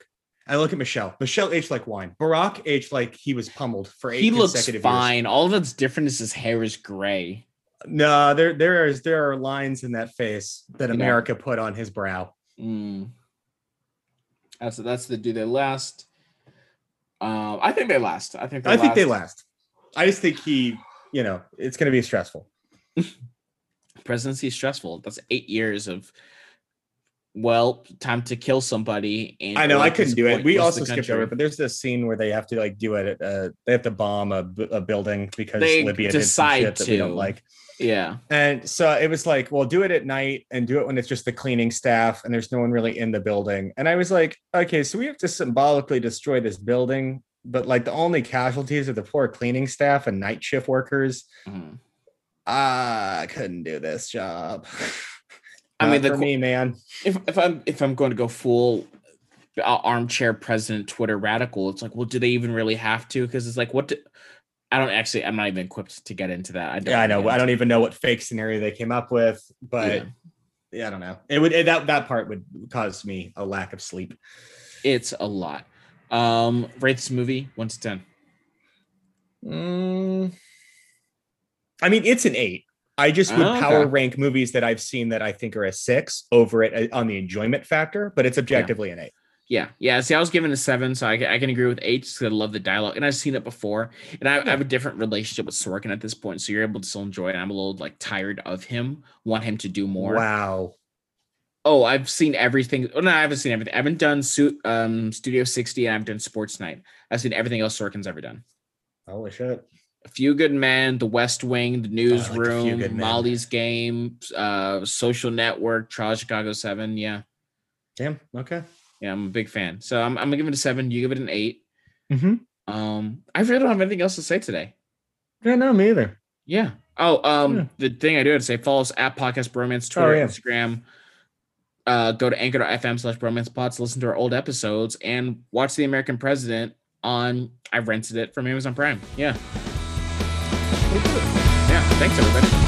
I look at Michelle. Michelle aged like wine. Barack aged like he was pummeled for eight He looks consecutive years. fine. All that's different is his hair is gray. No, there there is there are lines in that face that You know. America put on his brow. Mm. That's that's the do they last? Um, I think they last. I think they I think last. they last. I just think he, you know, it's going to be stressful. Presidency is stressful. That's eight years of well, time to kill somebody. And I know I couldn't do it. We also skipped over, it, but there's this scene where they have to like do it. Uh, they have to bomb a, a building because They Libya did some decide we don't like. yeah, And so it was like, well, do it at night and do it when it's just the cleaning staff and there's no one really in the building. And I was like, okay, so we have to symbolically destroy this building, but like the only casualties are the poor cleaning staff and night shift workers. Ah, I couldn't do this job. I mean, the for me, man. if if I'm if I'm going to go full uh, armchair president Twitter radical, it's like, well, do they even really have to? Because it's like, what? Do, I don't actually. I'm not even equipped to get into that. I don't Yeah, I know. I don't even know what fake scenario they came up with, but Yeah. yeah, I don't know. It would it, that that part would cause me a lack of sleep. It's a lot. Um, rate this movie one to ten. Mm, I mean, it's an eight. I just would Oh, okay. power rank movies that I've seen that I think are a six over it uh, on the enjoyment factor, but it's objectively an eight. Yeah, yeah. See, I was given a seven, so I, I can agree with eight because I love the dialogue, and I've seen it before, and I, I have a different relationship with Sorkin at this point, so you're able to still enjoy it. I'm a little like tired of him, want him to do more. Wow. Oh, I've seen everything. Oh no, I haven't seen everything. I haven't done suit um Studio 60 and I've done Sports Night. I've seen everything else Sorkin's ever done. Holy shit. A Few Good Men, The West Wing, The Oh, Newsroom, Men. Molly's Game, uh, Social Network, Trial Chicago Seven. Yeah, Damn. Okay. yeah, I'm a big fan. So I'm, I'm gonna give it a seven. You give it an eight. Mm-hmm. Um, I really don't have anything else to say today. Yeah, no, me either. Yeah. Oh, um, Yeah. the thing I do have to say, follow us at Podcast Bromance, Twitter, yeah. Instagram. Uh, go to anchor.fm slash bromance pods, listen to our old episodes, and watch The American President on I rented it from Amazon Prime. Yeah. Yeah. Thanks everybody.